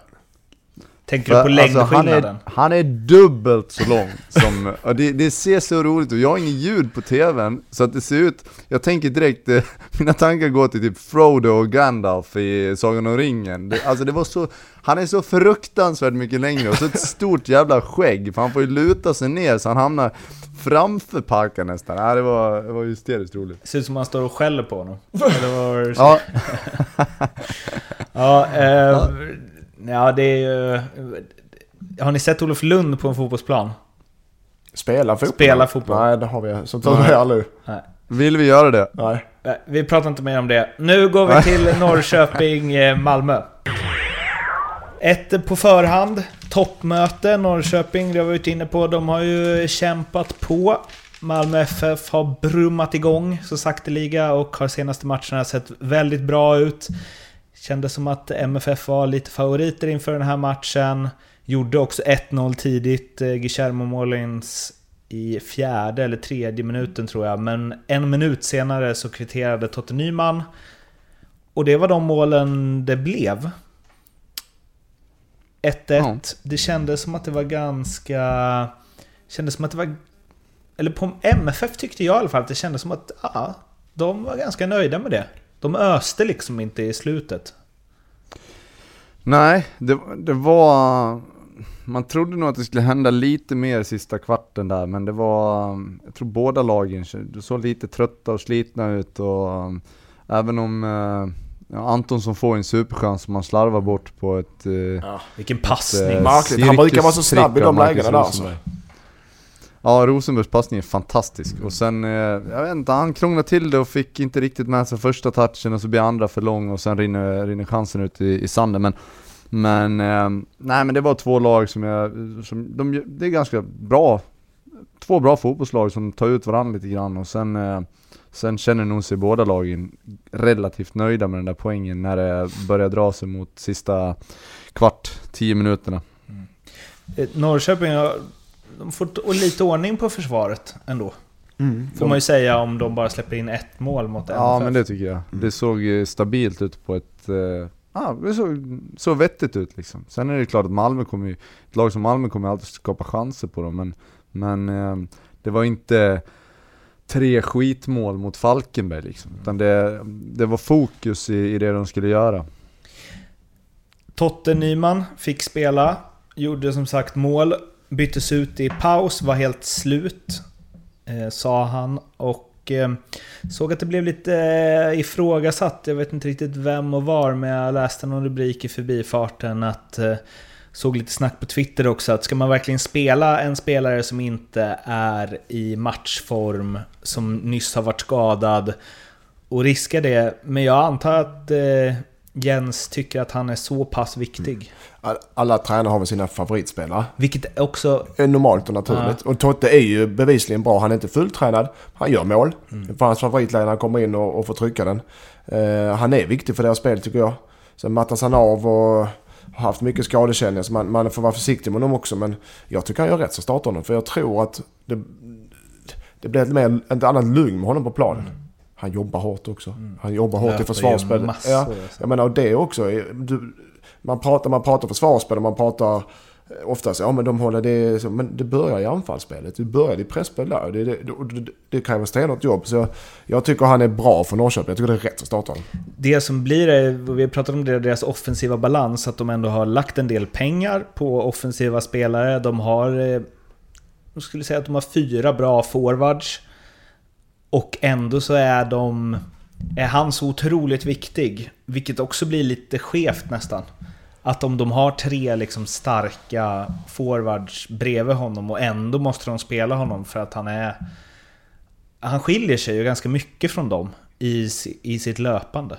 S3: Tänker du på längdskillnaden?
S1: Alltså, han, är, han är dubbelt så lång som, [laughs] det, det ser så roligt ut, jag har ingen ljud på tvn, så att det ser ut, jag tänker direkt, eh, [laughs] mina tankar går till typ Frodo och Gandalf i Sagan om ringen. Det, alltså det var så, han är så fruktansvärt mycket längre och så ett stort jävla skägg, för han får ju luta sig ner så han hamnar framför parken nästan. Ja, det, var, det var hysteriskt roligt. Det
S3: ser ut som han står och skäller på honom. [laughs] Eller var ja. ja, eh, Ja, det är ju... Har ni sett Olof Lund på en fotbollsplan?
S2: Spela fotboll?
S3: Spela fotboll.
S2: Nej, det har vi som tur är aldrig.
S1: Vill vi göra det?
S2: Nej.
S3: Vi pratar inte mer om det. Nu går vi till Norrköping, eh, Malmö. Ett på förhand, toppmöte. Norrköping, det har vi varit inne på, de har ju kämpat på. Malmö FF har brummat igång så sakteliga och har senaste matcherna sett väldigt bra ut. Kändes som att MFF var lite favoriter inför den här matchen. Gjorde också 1-0 tidigt, eh, Guillermo Molins i fjärde eller tredje minuten tror jag. Men en minut senare så kvitterade Totte Nyman. Och det var de målen det blev. 1-1. Mm. Det kändes som att det var ganska... Kändes som att det var... Eller på MFF tyckte jag i alla fall att det kändes som att ja, de var ganska nöjda med det. De öste liksom inte i slutet.
S1: Nej, det, det var... Man trodde nog att det skulle hända lite mer sista kvarten där, men det var... Jag tror båda lagen såg lite trötta och slitna ut och även om ja, Anton som får en superchans som man slarvar bort på ett...
S3: Ja, vilken passning!
S2: Ett, Han brukar vara så snabb i de lägena där alltså.
S1: Ja, Rosenbergs passning är fantastisk. Och sen, eh, jag vet inte, han krånglade till det och fick inte riktigt med sig första touchen och så blir andra för lång och sen rinner, rinner chansen ut i, i sanden. Men, men, eh, nej men det var två lag som jag, som, de, det är ganska bra, två bra fotbollslag som tar ut varandra lite grann och sen, eh, sen känner nog sig båda lagen relativt nöjda med den där poängen när det börjar dra sig mot sista kvart, tio minuterna. Mm.
S3: Norrköping har de får lite ordning på försvaret ändå.
S2: Mm.
S3: Får man ju säga om de bara släpper in ett mål mot MFF.
S1: Ja men det tycker jag. Det såg eh, stabilt ut på ett... Eh, ah, det såg så vettigt ut liksom. Sen är det klart att Malmö kommer ju... Ett lag som Malmö kommer alltid skapa chanser på dem men... Men eh, det var inte tre skitmål mot Falkenberg liksom. Utan det, det var fokus i, i det de skulle göra.
S3: Totte Nyman fick spela, gjorde som sagt mål, byttes ut i paus, var helt slut, eh, sa han. Och eh, såg att det blev lite eh, ifrågasatt, jag vet inte riktigt vem och var, men jag läste någon rubrik i förbifarten att eh, Såg lite snack på Twitter också att ska man verkligen spela en spelare som inte är i matchform, som nyss har varit skadad och riska det. Men jag antar att eh, Jens tycker att han är så pass viktig.
S2: All- Alla tränare har väl sina favoritspelare.
S3: Vilket också...
S2: är normalt och naturligt. Och Totte är ju bevisligen bra. Han är inte fulltränad. Han gör mål. Det är hans han kommer in och, och får trycka den. Eh, han är viktig för deras spel tycker jag. Sen mattas han av och har haft mycket skadekänningar så man, man får vara försiktig med honom också. Men jag tycker han gör rätt så startar honom. För jag tror att det, det blir ett, mer, ett annat lugn med honom på planen. Han jobbar hårt också. Han jobbar hårt i
S3: Löper ju
S2: försvarsspel.
S3: massor,
S2: Ja,
S3: alltså.
S2: jag menar och det också. är- Du, man pratar, man pratar försvarsspel och man pratar oftast, ja men de håller det så, men det börjar i anfallsspelet. Det börjar i presspel där. Det, det, det, det kräver stenhårt jobb. Så jag, jag tycker han är bra för Norrköping. Jag tycker det är rätt att starta honom.
S3: Det som blir, är- vi pratade om det, deras offensiva balans, att de ändå har lagt en del pengar på offensiva spelare. De har, eh, jag skulle säga att de har fyra bra forwards. Och ändå så är de, är han så otroligt viktig. Vilket också blir lite skevt nästan. Att om de har tre liksom starka forwards bredvid honom och ändå måste de spela honom för att han är... Han skiljer sig ju ganska mycket från dem i, i sitt löpande.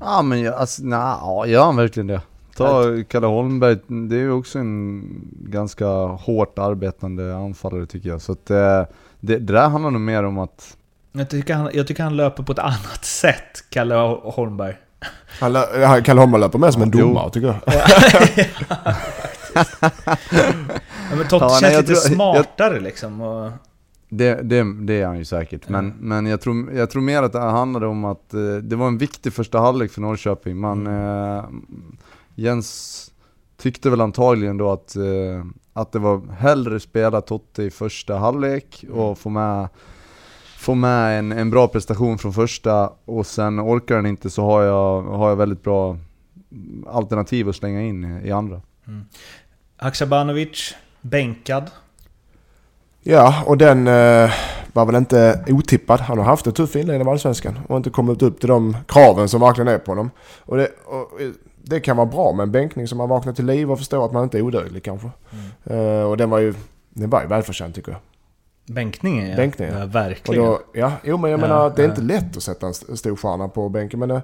S1: Ja men jag, alltså, ja, gör han verkligen det? Ta Kalle Holmberg, det är ju också en ganska hårt arbetande anfallare tycker jag. Så att eh, det, det där handlar nog mer om att
S3: Jag tycker, han, jag tycker han löper på ett annat sätt, Kalle Holmberg.
S2: Han, Kalle Holmberg löper med som en domare tycker jag.
S3: Ja, [laughs] men Totte
S1: Ja,
S3: känns
S1: nej, jag
S3: lite
S1: tror-
S3: smartare liksom. Och,
S1: Det, det, det är han ju säkert, men, men jag, tror, jag tror mer att det handlade om att eh, det var en viktig första halvlek för Norrköping. Man, eh, Jens tyckte väl antagligen då att, eh, att det var hellre spela Totte i första halvlek och få med, få med en, en bra prestation från första och sen orkar den inte så har jag, har jag väldigt bra alternativ att slänga in i, i andra.
S3: Haksabanovic, bänkad.
S2: Ja, och den eh, var väl inte otippad. Han har haft en tuff inledning av Allsvenskan och inte kommit upp till de kraven som verkligen är på honom. Och det, och eh, det kan vara bra med en bänkning som man vaknar till liv och förstår att man inte är odödlig kanske. Eh, och den var ju, den var ju välförtjänt tycker jag.
S3: Bänkningen ja.
S2: Bänkningen,
S3: ja. Verkligen.
S2: då, ja, jo men jag
S3: Ja,
S2: menar det är
S3: ja.
S2: inte lätt att sätta en st- stor stjärna på bänken. Men eh,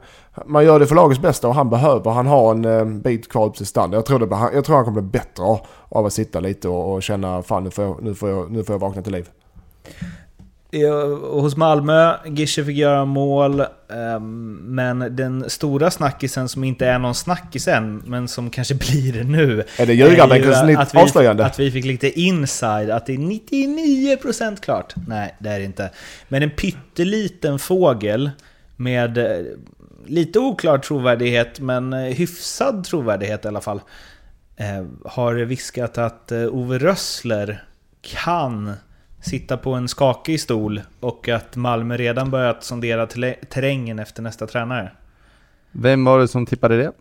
S2: man gör det för lagets bästa och han behöver, han har en eh, bit kvar upp till standard. Jag tror, det, han- jag tror han kommer bli bättre av att sitta lite och, och känna fan nu får, jag, nu, får jag, nu får jag vakna till liv.
S3: Hos Malmö, Gische fick göra mål, ehm, men den stora snackisen som inte är någon snackis än, men som kanske [laughs] blir det nu.
S2: Är det ljugarbänkens
S3: vi,
S2: avslöjande?
S3: Att vi fick lite inside, att det är 99% klart. Nej, det är det inte. Men en pytteliten fågel med eh, lite oklar trovärdighet, men eh, hyfsad trovärdighet i alla fall. Eh, har viskat att Ove Rössler kan sitta på en skakig stol och att Malmö redan börjat sondera terrä- terrängen efter nästa tränare.
S1: Vem var det som tippade det?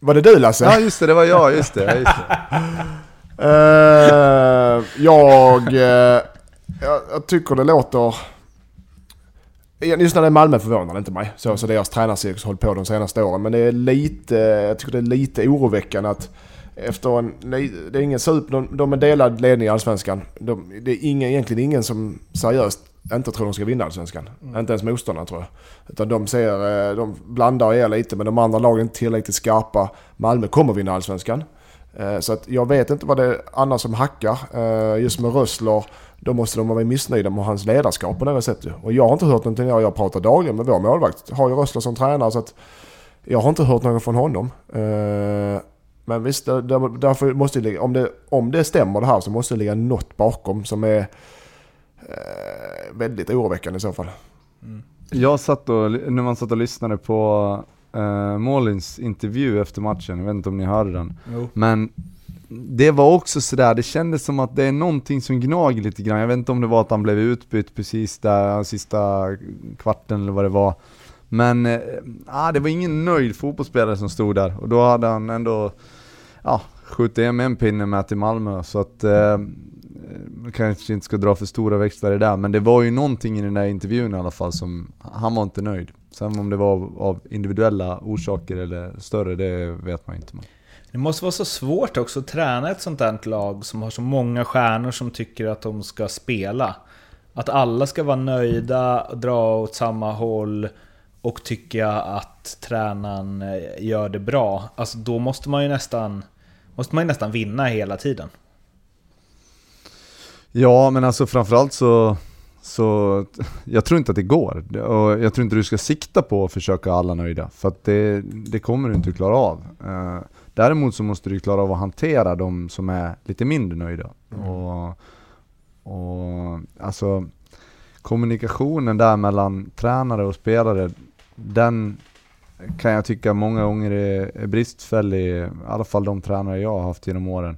S2: Var det du Lasse?
S1: Ja just det, det var jag, just det. Just det. [laughs]
S2: Eh, jag, eh, jag, jag tycker det låter... Just när det är Malmö förvånar det inte mig. Så, så deras tränarcirkus har hållit på de senaste åren. Men det är lite, jag tycker det är lite oroväckande att efter en... Det är ingen super... De, de är delad ledning i Allsvenskan. De, det är ingen, egentligen ingen som seriöst inte tror de ska vinna Allsvenskan. Inte ens motståndarna tror jag. Utan de ser... eh, De blandar och ger lite men de andra lagen är inte tillräckligt skarpa. Malmö kommer vinna Allsvenskan. Eh, Så att jag vet inte vad det är annars som hackar. Eh, Just med Rössler, då måste de vara missnöjda med hans ledarskap på något sätt. Och jag har inte hört någonting, jag pratar dagligen med vår målvakt. Har ju Rössler som tränare så att jag har inte hört något från honom. Eh, Men visst, där, där, därför måste det ligga, om det, om det stämmer det här så måste det ligga något bakom som är eh, väldigt oroväckande i så fall.
S1: Jag satt och, när man satt och lyssnade på uh, Målins intervju efter matchen, jag vet inte om ni hörde den.
S3: Jo.
S1: Men det var också sådär, det kändes som att det är någonting som gnager lite grann. Jag vet inte om det var att han blev utbytt precis där, sista kvarten eller vad det var. Men eh, det var ingen nöjd fotbollsspelare som stod där och då hade han ändå ja, skjutit hem en pinne med till Malmö så att eh, man kanske inte ska dra för stora växlar i det där men det var ju någonting i den där intervjun i alla fall som, han var inte nöjd. Sen om det var av, av individuella orsaker eller större, det vet man inte.
S3: Det måste vara så svårt också att träna ett sånt där lag som har så många stjärnor som tycker att de ska spela. Att alla ska vara nöjda, dra åt samma håll och tycka att tränaren eh, gör det bra. Alltså då måste man ju nästan, måste man ju nästan vinna hela tiden.
S1: Ja, men alltså framförallt så, så [laughs] jag tror inte att det går. Och jag tror inte du ska sikta på att försöka alla nöjda, för att det, det kommer du inte att klara av. Eh, däremot så måste du klara av att hantera de som är lite mindre nöjda. Och, och alltså kommunikationen där mellan tränare och spelare, den kan jag tycka många gånger är, bristfällig, i alla fall de tränare jag har haft genom åren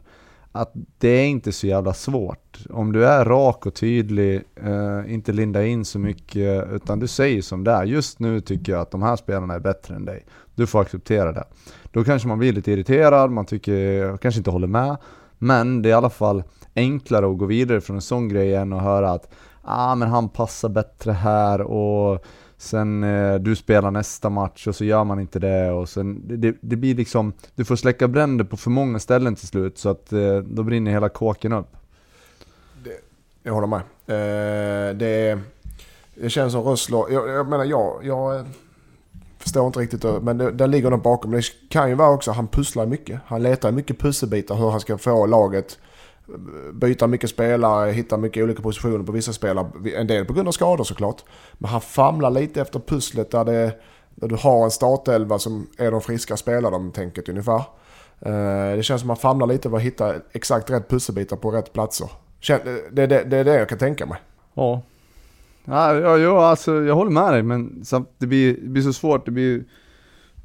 S1: att det är inte så jävla svårt. Om du är rak och tydlig, eh, inte linda in så mycket, utan du säger som det är. Just nu tycker jag att de här spelarna är bättre än dig. Du får acceptera det. Då kanske man blir lite irriterad, man tycker, kanske inte håller med. Men det är i alla fall enklare att gå vidare från en sån grej än att höra att ah, men han passar bättre här och sen eh, du spelar nästa match och så gör man inte det och sen, det, det blir liksom, du får släcka bränder på för många ställen till slut så att eh, då brinner hela kåken upp.
S2: Jag håller med. Eh, det, det känns som Rössler, jag, jag menar jag, jag eh, förstår inte riktigt, eh, men det, där ligger något bakom. Det kan ju vara också, han pusslar mycket. Han letar mycket pusselbitar hur han ska få laget eh, byta mycket spelare, hitta mycket olika positioner på vissa spelare. En del på grund av skador såklart. Men han famlar lite efter pusslet där, det, där du har en startelva som är de friska spelarna, tänket ungefär. Eh, det känns som att man famlar lite för att hitta exakt rätt pusselbitar på rätt platser. Det, det, det är det jag kan tänka mig.
S1: Ja. Ja, ja, ja alltså jag håller med dig men det, blir, det blir så svårt, det blir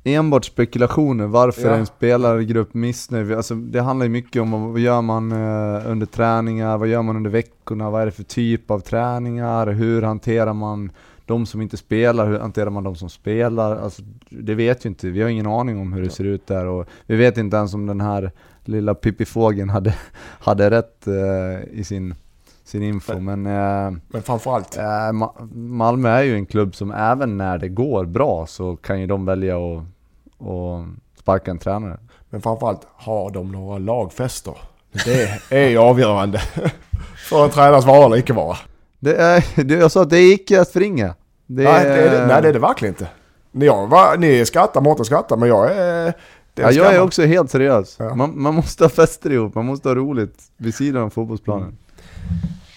S1: enbart spekulationer varför
S2: Ja.
S1: en spelargrupp missnöjd. Alltså, det handlar ju mycket om vad gör man eh, under träningar, vad gör man under veckorna, vad är det för typ av träningar, hur hanterar man de som inte spelar, hur hanterar man de som spelar? Alltså, det vet ju inte, vi har ingen aning om hur det ser ut där och vi vet inte ens om den här lilla pippifågeln hade, [laughs] hade rätt eh, i sin, sin info men eh,
S2: Men framförallt,
S1: Eh, Ma- Malmö är ju en klubb som även när det går bra så kan ju de välja att, att sparka en tränare.
S2: men framförallt har de några lagfester. Det är avgörande. [laughs] För en tränares vara eller icke vara.
S1: Det är, det, jag sa att det är icke att förringa. Det
S2: Nej, det är det, nej det är det verkligen inte. Ni, jag, va, ni skrattar, Mårten skrattar, men jag är...
S1: ja, jag är också helt seriös.
S2: Ja.
S1: Man, man måste ha fester ihop, man måste ha roligt vid sidan av fotbollsplanen.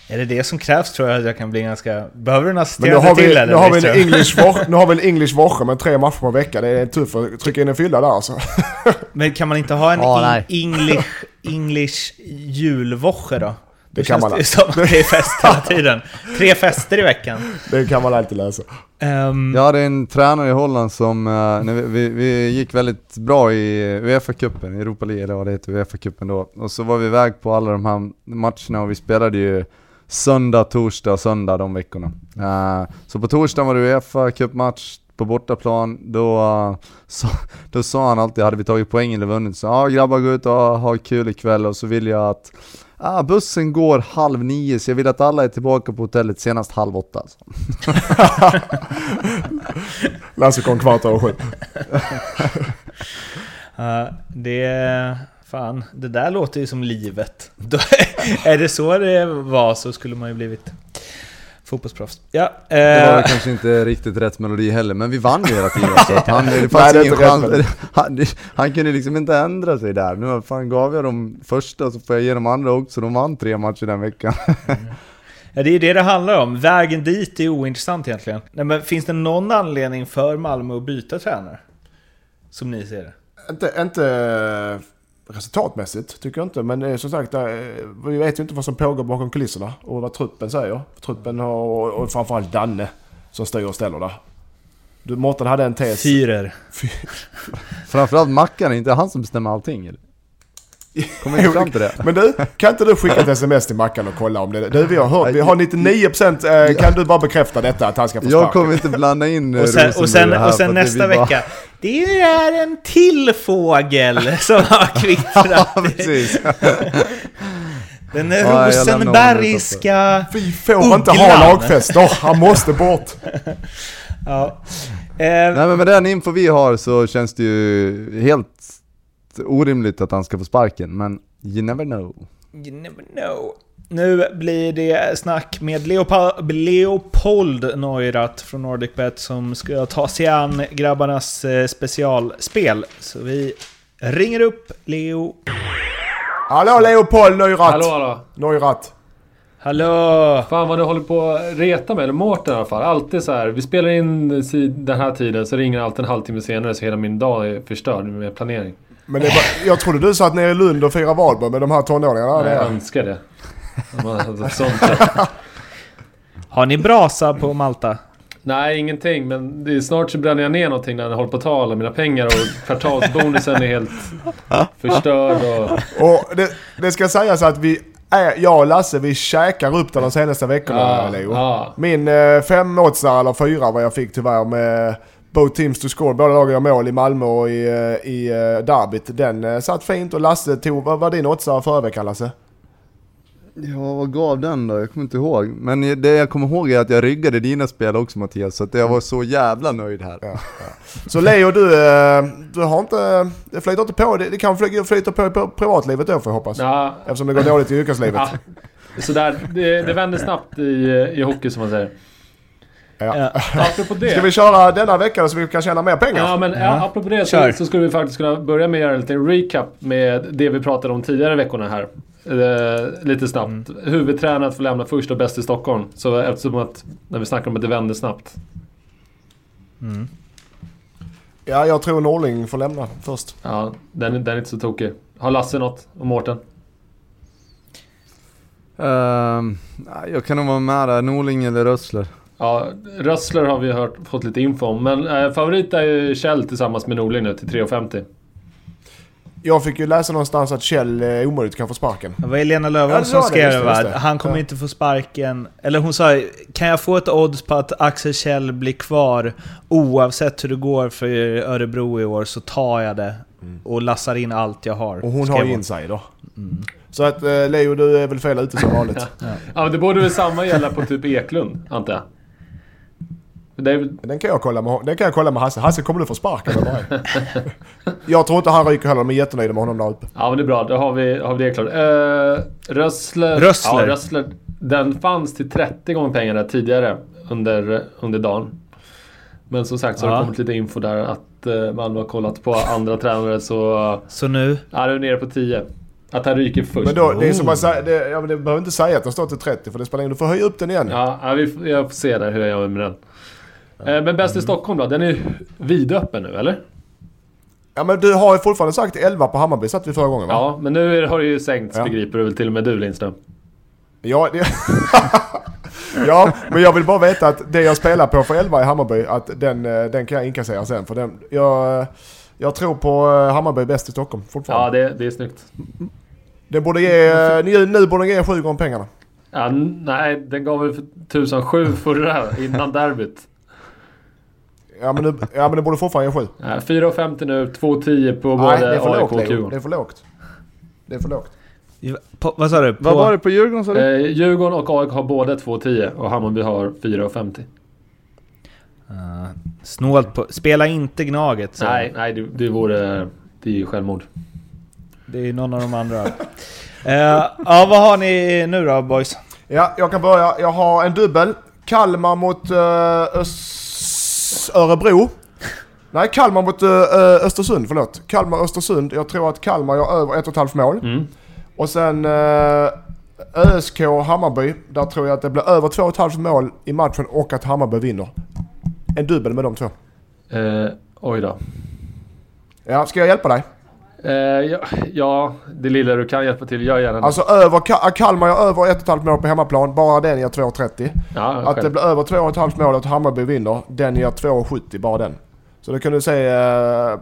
S3: Är det det som krävs tror jag att jag kan bli ganska... Behöver du en assisterande
S2: har, vi,
S3: till
S2: nu,
S3: eller?
S2: har vi en? English [laughs] Woche- nu har vi en English Woche med tre matcher per vecka. Det är tufft att trycka in en fylla där alltså. [laughs]
S3: Men kan man inte ha en
S1: Ja,
S3: in-. English, English julvoche då?
S2: Det
S3: Då
S2: kan man
S3: det som att det är fest hela [laughs] tiden. Tre fester i veckan.
S2: Det kan man alltid läsa.
S3: Ehm,
S1: Jag hade en tränare i Holland som, eh, vi, vi, vi gick väldigt bra i Uefa-cupen, Europa League eller vad det heter, Uefa-cupen då. Och så var vi iväg på alla de här matcherna och vi spelade ju söndag, torsdag söndag de veckorna. Eh, så på torsdagen var det Uefa-cupmatch på bortaplan, då, eh, så, då sa han alltid, hade vi tagit poäng eller vunnit, så ja grabbar gå ut och ha, kul ikväll och så vill jag att Ah, bussen går halv nio så jag vill att alla är tillbaka på hotellet senast halv åtta. Alltså.
S2: Lasse kom kvart över sju.
S3: Ja, det... Fan, det där låter ju som livet. [laughs] Då, är det så det var så skulle man ju blivit fotbollsproffs. Ja,
S1: Det var
S3: eh,
S1: kanske inte riktigt rätt melodi heller, men vi vann ju hela tiden så att han, [laughs] det
S2: Nej,
S1: fanns
S2: det är
S1: ingen chans. [laughs] Han, han kunde liksom inte ändra sig där. Nu fan gav jag dem första så får jag ge dem andra också. De vann tre matcher den veckan.
S3: ja, det är det det handlar om. Vägen dit är ointressant egentligen. Nej, men finns det någon anledning för Malmö att byta tränare? Som ni ser det?
S2: Inte, inte resultatmässigt tycker jag inte. Men eh, som sagt, eh, vi vet ju inte vad som pågår bakom kulisserna och vad truppen säger. Truppen har, och, och framförallt Danne som styr och ställer där. Du, Mårten hade en tes.
S3: Fyrer. [laughs]
S1: Framförallt Mackan, är inte han som bestämmer allting eller? Kommer inte fram till det?
S2: Men du, kan inte du skicka ett sms till Mackan och kolla om det Du, vi har hört, vi har 99% eh, kan du bara bekräfta detta att han ska få
S1: Jag
S2: sparken?
S1: kommer inte blanda in eh,
S3: Och sen, och sen,
S1: här
S3: och sen
S1: det
S3: nästa
S1: bara-
S3: vecka. Det är en till fågel som har [laughs] kvittrat.
S1: Ja, precis.
S3: Den
S1: Ja, jag
S3: rosenbergska...
S2: Vi får inte ha
S3: Ugglan.
S2: lagfester, han måste bort!
S3: Ja. Eh,
S1: Nej men med den info vi har så känns det ju helt orimligt att han ska få sparken, men you never know.
S3: You never know. Nu blir det snack med Leopold, Leopold Neurath från NordicBet som ska ta sig an grabbarnas eh, specialspel. Så vi ringer upp Leo.
S2: Hallå Leopold Neurath!
S5: Hallå hallå!
S2: Neurath.
S3: Hallå!
S5: Fan vad du håller på att reta mig, eller Mårten i alla fall. Alltid så här. Vi spelar in den här tiden så ringer alltid en halvtimme senare så hela min dag är förstörd med planering.
S2: Men det bara, jag trodde du satt nere i Lund och firade Valborg med de här tonåringarna.
S5: jag
S2: där.
S5: önskar det. De sånt. [laughs]
S3: Har ni brasa på Malta?
S5: Nej, ingenting. Men det är snart så bränner jag ner någonting när jag håller på att ta alla mina pengar och kvartalsbonusen är helt [laughs] förstörd och...
S2: Och det, det ska sägas att vi är, jag och Lasse vi käkar upp det de senaste veckorna
S5: Ja,
S2: Leo.
S5: ja.
S2: Min eh, femåtsare eller fyra vad jag fick tyvärr med Both teams to score. Båda lagen gör mål i Malmö och i, eh, i eh, derbyt. Den eh, satt fint och Lasse tog, vad var din åtsare förra veckan Lasse?
S1: Ja, vad gav den då? Jag kommer inte ihåg. Men det jag kommer ihåg är att jag ryggade dina spel också Mattias, så att jag var så jävla nöjd här.
S2: Ja, Så Leo du, du har inte, det flyter inte på, det, det kan flyta flyta på i pri- privatlivet då får jag hoppas.
S5: Ja,
S2: Eftersom det går dåligt i yrkeslivet. [laughs]
S5: ja. Sådär, det, det vänder snabbt i, i hockey som man säger.
S2: Ja.
S5: Apropå det.
S2: Ska vi köra denna vecka så vi kan tjäna mer pengar?
S5: Ja men ja. apropå det så, så skulle vi faktiskt kunna börja med att göra en liten recap med det vi pratade om tidigare veckorna här. Eh, lite snabbt. Huvudtränaren får lämna först och bäst i Stockholm. Så eftersom att, när vi snackar om att det vänder snabbt.
S2: Ja, jag tror Norling får lämna först.
S5: Ja, den, är- den är inte så tokig. Har Lasse något? Och Mårten?
S1: Nej, jag kan nog vara med där, Norling eller Rössler.
S5: Ja, Rössler har vi hört, fått lite info om. Men eh, favorit är ju Kjell tillsammans med Norling nu till 3,50.
S2: Jag fick ju läsa någonstans att Kjell eh, omöjligt kan få sparken.
S3: Det var Helena
S2: Ja,
S3: Löfven
S2: det
S3: som
S2: var det,
S3: skrev
S2: just
S3: det,
S2: just det.
S3: Han kommer
S2: Ja.
S3: inte få sparken. Eller hon sa, kan jag få ett odds på att Axel Kjell blir kvar oavsett hur det går för Örebro i år så tar jag det. Och lassar in allt jag har.
S2: Och hon
S3: skrev
S2: har ju insider. Så att eh, Leo, du är väl fel ute som vanligt. [laughs]
S5: Ja, men det borde väl samma gälla på typ Eklund, antar jag. Det är,
S2: Den kan jag kolla med, den kan jag kolla med Hasse. Hasse, kommer du få sparken eller [laughs] nej? Jag tror inte han ryker heller. De är jättenöjda med honom där uppe.
S5: Ja men det är bra, då har vi, har vi det klart. Uh, Rössler.
S3: Rössler.
S5: Ja, Rössler. Den fanns till 30 gånger pengarna tidigare under, under dagen. Men som sagt så har
S3: Ja.
S5: det kommit lite info där att uh, Malmö har kollat på andra [laughs] tränare så...
S3: Så nu?
S5: Ja, det är nere på 10. Att han ryker först.
S2: Men då, det är som att säga, det, ja, men det behöver inte säga att den står till 30 för det spelar ingen Du får höja upp den igen.
S5: Ja, ja vi, jag får se där hur jag gör med den. Eh, men bäst i Stockholm då? Den är vidöppen nu eller?
S2: Ja men du har ju fortfarande sagt 11 på Hammarby satt vi förra gången va?
S5: Ja, men nu har det ju sänkts
S2: Ja.
S5: begriper du väl till och med du Lindström.
S2: Ja, det... [laughs] ja, men jag vill bara veta att det jag spelar på för 11 i Hammarby, att den, eh, den kan jag inkassera sen. För den, jag, jag tror på eh, Hammarby bäst i Stockholm
S5: Ja,
S2: fortfarande.
S5: det, det är snyggt.
S2: Den borde ge, nu, nu borde den ge sju gånger pengarna.
S5: Ja, nej, den gav väl för 1007 förra, innan [laughs] derbyt.
S2: Ja men, nu, ja, men den borde fortfarande ge sju.
S5: Ja, 4,50 nu, 2,10 på både AIK och
S2: Leo. Det
S5: Djurgården.
S2: är för lågt. Det är för lågt.
S3: På, vad sa du? På,
S1: Vad var det på Djurgården sa du?
S5: Eh, Djurgården och AIK har båda 2,10 och Hammarby har 4,50.
S3: Uh, snålt på... Spela inte Gnaget. Så.
S5: Nej, nej det, det vore... Det är ju självmord.
S3: Det är någon av de andra. [laughs] Eh, ja, vad har ni nu då boys?
S2: Ja, jag kan börja. Jag har en dubbel. Kalmar mot uh, Ös- Örebro. Nej, Kalmar mot uh, Östersund, förlåt. Kalmar-Östersund. Jag tror att Kalmar gör över ett och ett halvt mål.
S5: Mm.
S2: Och sen uh, ÖSK Hammarby. Där tror jag att det blir över två och ett halvt mål i matchen och att Hammarby vinner. En dubbel med de två.
S5: Eh, oj då.
S2: Ja, ska jag hjälpa dig?
S5: Eh, ja, ja, det lilla du kan hjälpa till, gör gärna det.
S2: Alltså över, Ka- Kalmar gör över 1,5 mål på hemmaplan. Bara den ger 2,30.
S5: ja,
S2: Att det
S5: själv.
S2: blir över 2,5 mål att Hammarby vinner, den ger 2,70 bara den. Så det kan du se, eh,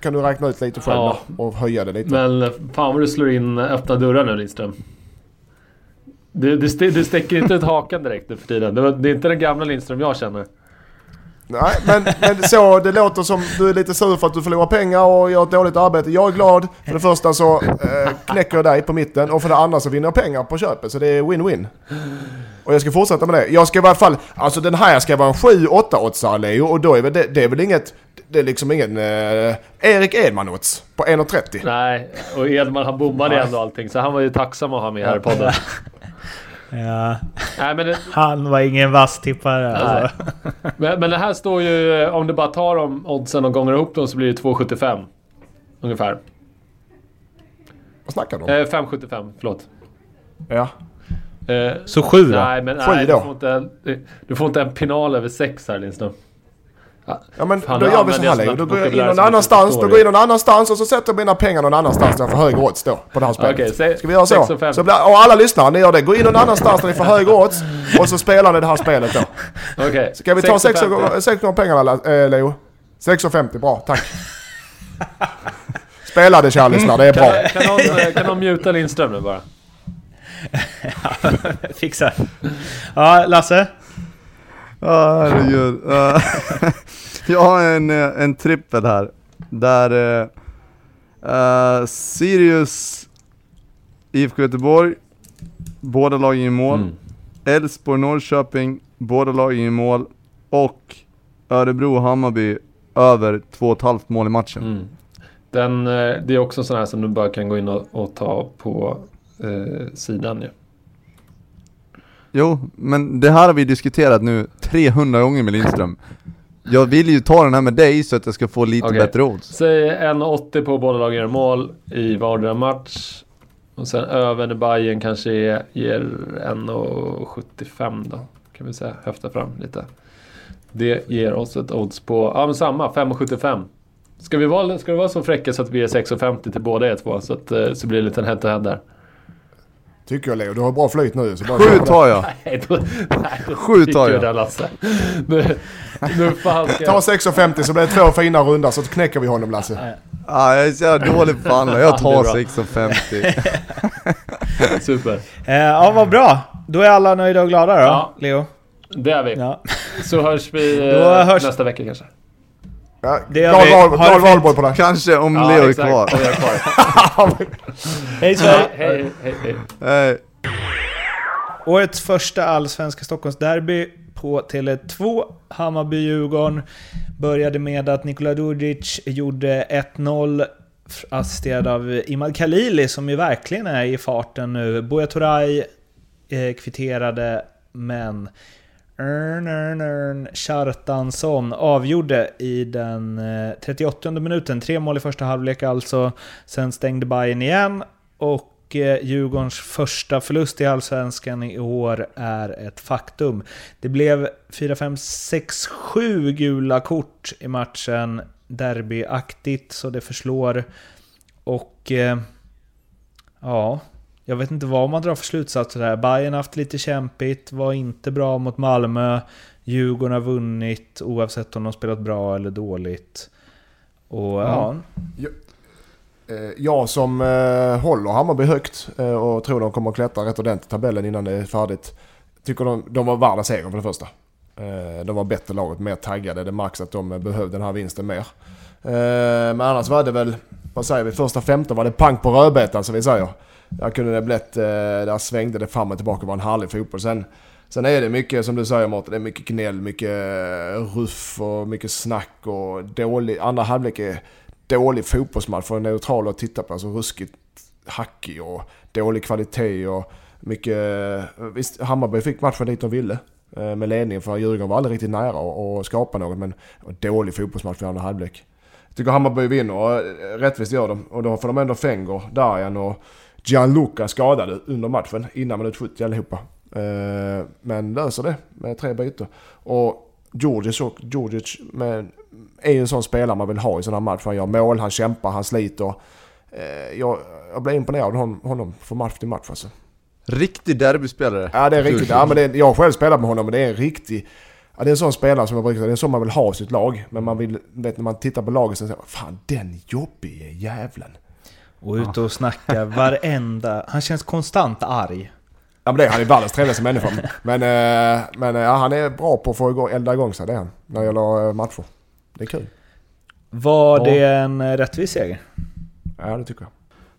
S2: kan du räkna ut lite själv
S5: Ja.
S2: då och höja det lite.
S5: Men eh, fan vad du slår in öppna dörrar nu Lindström. Du, du, du sticker inte ut hakan direkt nu för tiden. Det, var, det är inte den gamla Lindström jag känner.
S2: Nej, men, men så det låter som du är lite sur för att du förlorar pengar och gör ett dåligt arbete. Jag är glad. För det första så eh, knäcker jag dig på mitten och för det andra så vinner jag pengar på köpet. Så det är win-win. Och jag ska fortsätta med det. Jag ska i alla fall, alltså den här ska vara en 7-8 oddsare Leo och då är väl det, det är väl inget, det är liksom ingen eh, Erik Edman odds på 1,30.
S5: Nej, och Edman han bommade ändå allting. Så han var ju tacksam att ha med här i podden. [laughs]
S3: Ja,
S5: Nej, men, det,
S3: han var ingen vass tippare alltså.
S5: men, men det här står ju... Om du bara tar de oddsen och gånger ihop dem så blir det 2,75. Ungefär.
S2: Vad snackar du om?
S5: Eh, 5,75, förlåt.
S2: Ja.
S5: Eh,
S3: Så sju då?
S5: nej, men nej,
S2: då?
S5: du, får inte, du får inte en pinal över 6 här Lindström.
S2: Ja men
S5: Fan,
S2: då gör vi så här
S5: sånt
S2: Då går jag in någon annanstans, då
S5: det.
S2: går jag in någon annanstans och så sätter jag mina pengar någon annanstans där jag får högre odds då. På det här spelet.
S5: Okej, säg
S2: Ska vi göra så?
S5: 6,50.
S2: så blir, och alla lyssnare, ni gör det. Gå in någon annanstans där ni får högre odds och så spelar ni det här spelet då.
S5: Okej.
S2: Ska vi ta 6
S5: 6,50.
S2: gånger pengarna eh, Leo? 6,50, bra tack. Spela det kära lyssnare, det är bra.
S5: Kan, kan, någon, eh, kan någon muta Lindström nu bara? [laughs]
S3: Fixar. Ja, Lasse?
S1: Ja, herregud. [laughs] Jag har en, eh, en trippel här. Där uh, Sirius, IFK Göteborg, båda lagen i mål.
S5: Mm.
S1: Elfsborg, Norrköping, båda lagen i mål. Och Örebro, Hammarby, över 2,5 mål i matchen.
S5: Mm. Den, det är också sån här som du bara kan gå in och, och ta på eh, sidan ju.
S1: Jo, men det här har vi diskuterat nu 300 gånger med Lindström. Jag vill ju ta den här med dig så att jag ska få lite
S5: Okej.
S1: bättre odds.
S5: Säg 1,80 på båda lagen gör mål i vardera match. Och sen över när Bayern kanske är, ger 1,75 då. Kan vi säga, höfta fram lite. Det ger oss ett odds på, ja men samma, 5,75. Ska vi vara, ska vi vara så fräcka så att vi är 6,50 till båda er två? Så, att, eh, så blir det en liten head to head där.
S2: Tycker jag Leo, du har bra flyt nu. Så bara
S1: Sju tar jag. [laughs]
S5: Nej, då, nej, då
S1: Sju tar jag.
S5: Lasse. Nu, nu fan ska
S2: Ta
S5: jag...
S2: 6,50 så blir det två fina runda så knäcker vi honom Lasse.
S1: Ah, jag är så jävla dålig på andra, jag tar
S5: är bra.
S1: 6,50. [laughs]
S5: Super.
S3: Eh, ja, vad bra. Då är alla nöjda och glada då,
S5: Ja.
S3: Leo?
S5: Det är vi.
S3: Ja.
S5: Så hörs vi
S3: Då
S5: eh,
S3: hörs-
S5: nästa vecka kanske.
S2: Ja,
S3: Det gör
S2: glad valborg på det.
S1: Kanske om
S5: Ja,
S1: Leo är
S5: exakt.
S1: kvar.
S5: Är. [laughs]
S3: Hej Sverige!
S5: hej, hej, hej.
S1: Hej.
S3: Årets första allsvenska Stockholmsderby på Tele2. Hammarby-Djurgården började med att Nikola Djurdjic gjorde 1-0 f- assisterad av Imad Khalili som ju verkligen är i farten nu. Buya Turay eh, kvitterade men Ern, ern, ern, Kjartansson avgjorde i den eh, 38 minuten. Tre mål i första halvlek alltså. Sen stängde Bayern igen och eh, Djurgårdens första förlust i Allsvenskan i år är ett faktum. Det blev 4, 5, 6, 7 gula kort i matchen. Derbyaktigt så det förslår. Och... Eh, ja, jag vet inte vad man drar för slutsatser där. Bayern har haft lite kämpigt, var inte bra mot Malmö. Djurgården har vunnit oavsett om de spelat bra eller dåligt. Och ja,
S2: Eh, Jag som eh, håller Hammarby högt eh, och tror de kommer att klättra rätt ordentligt i tabellen innan det är färdigt. Tycker de, de var värda segern för det första. De var bättre laget, mer taggade. Det märks att de behövde den här vinsten mer. Men annars var det väl, vad säger vi, första 15 var det pang på rödbetan som vi säger. Där kunde det blivit, eh, där svängde det fram och tillbaka, och var en härlig fotboll. Sen, sen är det mycket, som du säger Mårten, det är mycket gnäll, mycket eh, ruff och mycket snack och dålig, andra halvlek är dålig fotbollsmatch för en neutral att titta på. Alltså ruskigt hackig och dålig kvalitet och mycket... Eh, visst, Hammarby fick matchen dit de ville med ledningen för Djurgården var aldrig riktigt nära att skapa något men dålig fotbollsmatch för andra halvlek. Jag tycker Hammarby vinner och rättvist gör de. Och då får de ändå Fenger, Darjan och Gianluca skadade under matchen innan minut 70 allihopa. Eh, Men löser det med tre byten. Och Djurdjic och Djurdjic med, är ju en sån spelare man vill ha i sån här match. Han gör mål, han kämpar, han sliter. eh, jag, jag blir imponerad av hon- honom från match till match alltså.
S1: Riktig derbyspelare.
S2: Ja det är riktigt. Ja, men det, är- jag har själv spelat med honom men det är en riktig... Ja, det är en sån spelare som jag brukar säga, det är så man vill ha i sitt lag. Men man vill, vet när man tittar på laget så säger man Fan den jobbige jävlen.
S3: Och ute och snackar varenda... Han känns konstant arg.
S2: Ja men det är han är världens trevligaste människa. Men, eh, men eh, ja, han är bra på att få igång, elda igång sig, det är han. När det gäller eh, matcher. Det är kul.
S3: Var det en eh, rättvis seger?
S2: Ja det tycker jag.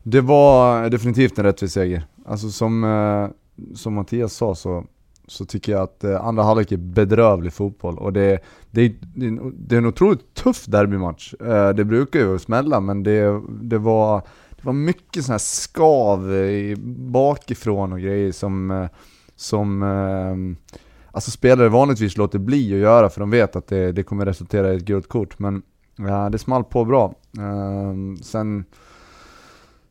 S1: Det var definitivt en rättvis seger. Alltså som, eh, som Mattias sa så, så tycker jag att eh, andra halvlek är bedrövlig fotboll. Och det, det, det, är en- det är en otroligt tuff derbymatch. Eh, det brukar ju smälla men det, det, var, var mycket sådana här skav bakifrån och grejer som, eh, som eh, alltså spelare vanligtvis låter bli att göra för de vet att det, det kommer resultera i ett gult kort. Men ja, det small på bra. Ehm, sen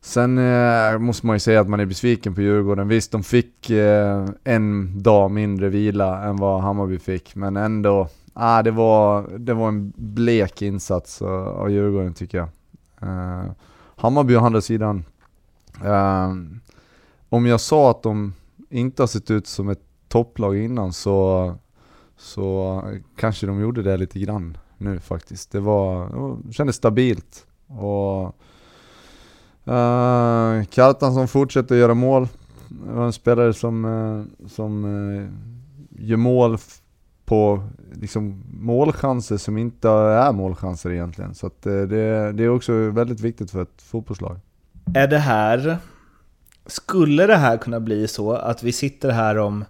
S1: Sen eh, måste man ju säga att man är besviken på Djurgården. Visst, de fick eh, en dag mindre vila än vad Hammarby fick, men ändå. Ah, det, var, det var en blek insats av, av Djurgården tycker jag. Eh, Hammarby å andra sidan. Eh, om jag sa att de inte har sett ut som ett topplag innan så, så kanske de gjorde det lite grann nu faktiskt. Det var, det kändes stabilt. Och Uh, som fortsätter göra mål. Det var en spelare som, eh, som eh, gör mål på liksom, målchanser som inte är målchanser egentligen. Så att, eh, det, det är också väldigt viktigt för ett fotbollslag.
S3: Är det här... Skulle det här kunna bli så att vi sitter här om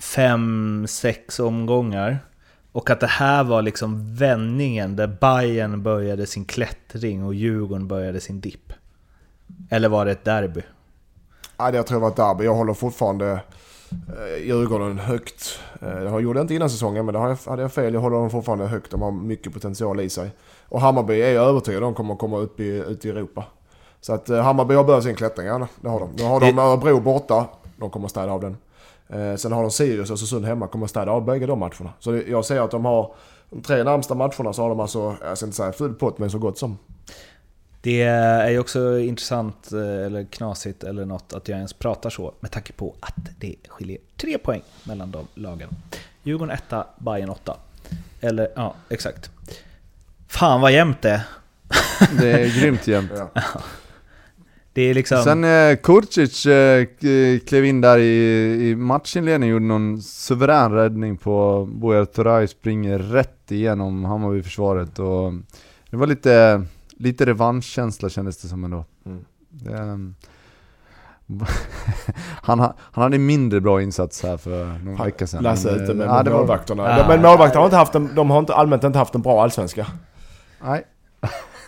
S3: fem, sex omgångar och att det här var liksom vändningen där Bayern började sin klättring och Djurgården började sin dipp? Eller var det ett derby?
S2: Ja, det jag tror jag var ett derby. Jag håller fortfarande Djurgården högt. Eh, jag gjorde inte innan säsongen men det jag, hade jag fel. Jag håller dem fortfarande högt. De har mycket potential i sig. Och Hammarby är jag övertygad om kommer komma upp i, ut i Europa. Så att eh, Hammarby har börjat sin klättring, ja det har de. Nu har de Örebro borta. De kommer städa av den. Eh, sen har de Sirius och Östersund hemma. Kommer städa av bägge de matcherna. Så det, jag ser att de har de tre närmsta matcherna så har de alltså, jag ska inte säga full pott men så gott som.
S3: Det är ju också intressant, eh, eller knasigt eller något, att jag ens pratar så med tanke på att det skiljer tre poäng mellan de lagen. Djurgården 1, Bayern 8. Eller, ja, exakt. Fan vad jämnt det är. [laughs]
S1: Det är grymt jämnt.
S2: Ja.
S3: Det är liksom...
S1: Sen eh, Kurcic eh, k- klev in där i, i matchinledningen gjorde någon suverän räddning på Bujar Turay springer rätt igenom Hammarby-försvaret och det var lite, lite revanschkänsla kändes det som ändå.
S2: Mm.
S1: Det, ehm, [laughs] han, ha- han hade en mindre bra insats här för någon vecka sedan.
S2: Lasse
S1: Men,
S2: ute
S1: eh,
S2: med
S1: ja, det var-
S2: målvakterna.
S3: Ja.
S2: Men målvakterna har inte haft en, de har inte, allmänt inte haft en bra allsvenska.
S1: Nej,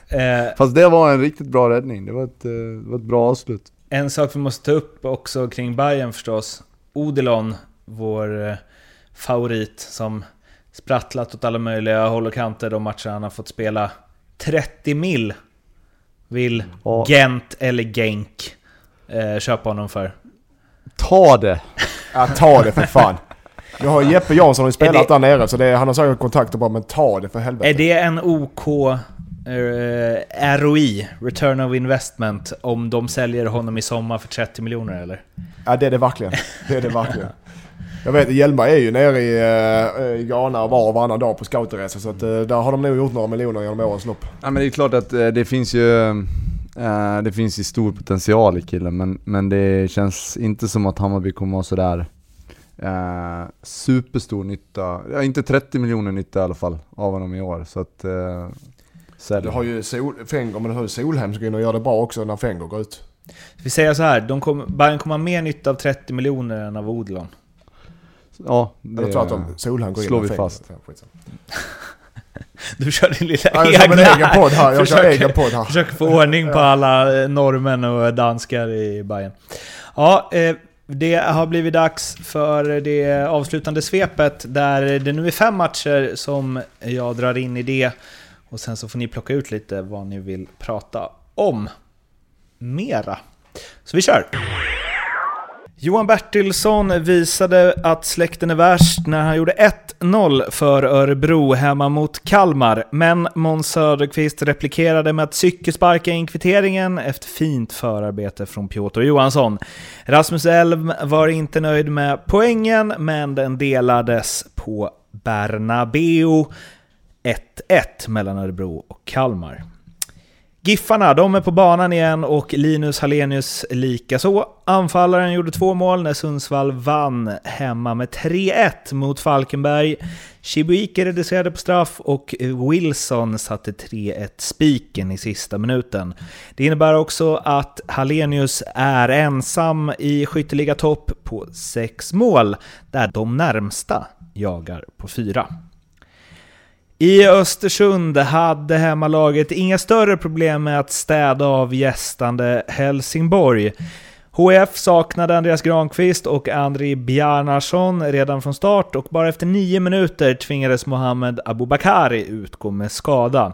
S3: eh,
S1: fast det var en riktigt bra räddning. Det var ett, eh, det var ett bra avslut.
S3: En sak vi måste ta upp också kring Bayern förstås. Odilon, vår eh, favorit som sprattlat åt alla möjliga håll och kanter de matcher han har fått spela. 30 mil vill
S1: Ja.
S3: Gent eller Genk eh, köpa honom för.
S1: Ta det!
S2: Ja, ta det för fan. Nu har Jeppe Jansson har ju spelat
S3: det-
S2: där nere så det, han har säkert kontakter bara men ta det för helvete.
S3: Är det en OK eh, ROI, Return of Investment, om de säljer honom i sommar för 30 miljoner eller?
S2: Ja det är det verkligen. Det är det verkligen. [laughs] Jag vet Hjelma är ju nere i, uh, i Ghana var och varannan dag på scoutresa så att, eh, där har de nog gjort några miljoner genom årens lopp.
S1: Ja men det är klart att eh, det finns ju eh, Det finns ju stor potential i killen men, men det känns inte som att Hammarby kommer ha sådär eh, superstor nytta, ja, inte 30 miljoner nytta i alla fall av honom i år så att eh, sälj.
S2: Du har ju Sol, Fenger, men du har ju Solheim som går in och gör det bra också när Fenger går ut.
S3: Vi säger så här, de kom, Bayern kommer ha mer nytta av 30 miljoner än av Odilon.
S1: Ja,
S2: Eller tvärtom, Solheim går in
S1: slår
S2: och
S1: vi fast. [laughs]
S3: Du kör din lilla
S2: Ja, jag kör
S3: egna
S2: egen podd här. Jag kör
S3: Försöker-
S2: egen podd här.
S3: Försöker få ordning på alla eh, norrmän och danskar i Bayern. Ja, eh, det har blivit dags för det avslutande svepet där det nu är fem matcher som jag drar in i det. Och sen så får ni plocka ut lite vad ni vill prata om. Mera. Så vi kör! Johan Bertilsson visade att släkten är värst när han gjorde 1-0 för Örebro hemma mot Kalmar, men Måns Söderqvist replikerade med att cykelsparka in kvitteringen efter fint förarbete från Piotr Johansson. Rasmus Elm var inte nöjd med poängen, men den delades på Bernabeu 1-1 mellan Örebro och Kalmar. Giffarna, de är på banan igen och Linus Hallenius likaså. Anfallaren gjorde två mål när Sundsvall vann hemma med 3-1 mot Falkenberg. Chibuike reducerade på straff och Wilson satte 3-1 spiken i sista minuten. Det innebär också att Hallenius är ensam i skytteliga topp på sex mål, där de närmsta jagar på fyra. I Östersund hade hemmalaget inga större problem med att städa av gästande Helsingborg. HF saknade Andreas Granqvist och Andri Bjarnarsson redan från start och bara efter nio minuter tvingades Mohamed Abubakari utgå med skada.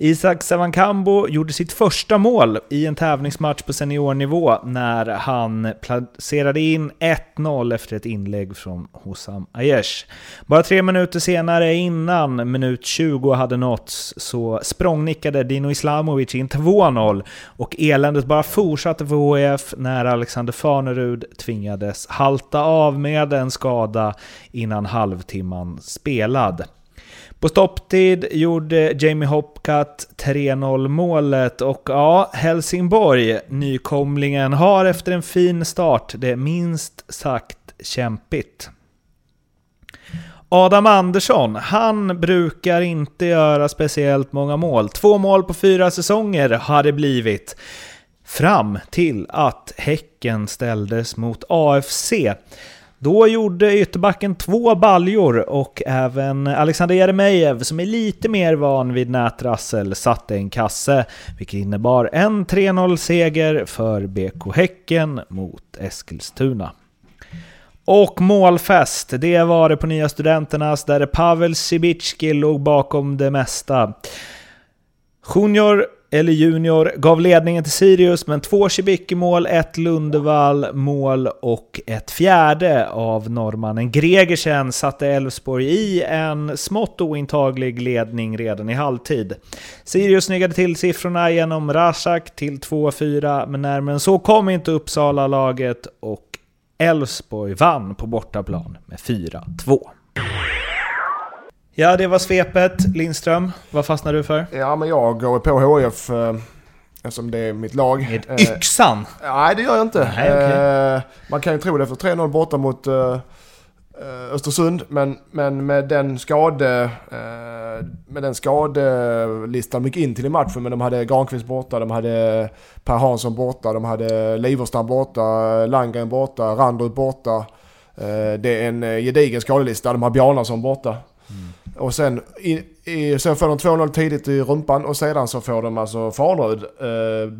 S3: Isak Savankambo gjorde sitt första mål i en tävlingsmatch på seniornivå när han placerade in 1-0 efter ett inlägg från Hossam Aiesh. Bara tre minuter senare, innan minut 20 hade nåtts, så språngnickade Dino Islamovic in 2-0 och eländet bara fortsatte för HIF när Alexander Farnerud tvingades halta av med en skada innan halvtimman spelad. På stopptid gjorde Jamie Hopcat 3-0 målet och ja, Helsingborg, nykomlingen, har efter en fin start det minst sagt kämpigt. Adam Andersson, han brukar inte göra speciellt många mål. Två mål på fyra säsonger har det blivit. Fram till att Häcken ställdes mot AFC. Då gjorde ytterbacken två baljor och även Alexander Jeremejeff, som är lite mer van vid nätrassel, satte en kasse, vilket innebar en 3-0-seger för BK Häcken mot Eskilstuna. Och målfest, det var det på Nya Studenternas, där Pavel Sibicki låg bakom det mesta. Junior eller Junior, gav ledningen till Sirius, men två Cibicki-mål, ett Lundevall-mål och ett fjärde av norrmannen Gregersen satte Elfsborg i en smått ointaglig ledning redan i halvtid. Sirius snyggade till siffrorna genom Rasak till 2-4, men närmare än så kom inte Uppsala-laget och Elfsborg vann på bortaplan med 4-2. Ja, det var svepet. Lindström, vad fastnar du för?
S2: Ja, men jag går på HF eh, eftersom det är mitt lag.
S3: Med eh, yxan?
S2: Nej, det gör jag inte.
S3: Nej, okay.
S2: eh, man kan ju tro det efter 3-0 borta mot eh, Östersund, men, men med den skade... Med den skadelistan de gick in till i matchen, men de hade Granqvist borta, de hade Per Hansson borta, de hade Liverstam borta, Landgren borta, Randrut borta. Det är en gedigen skadelista. De har Bjarnason borta. Mm. Och sen, i, i, sen får de 2-0 tidigt i rumpan och sedan så får de alltså Farnerud eh,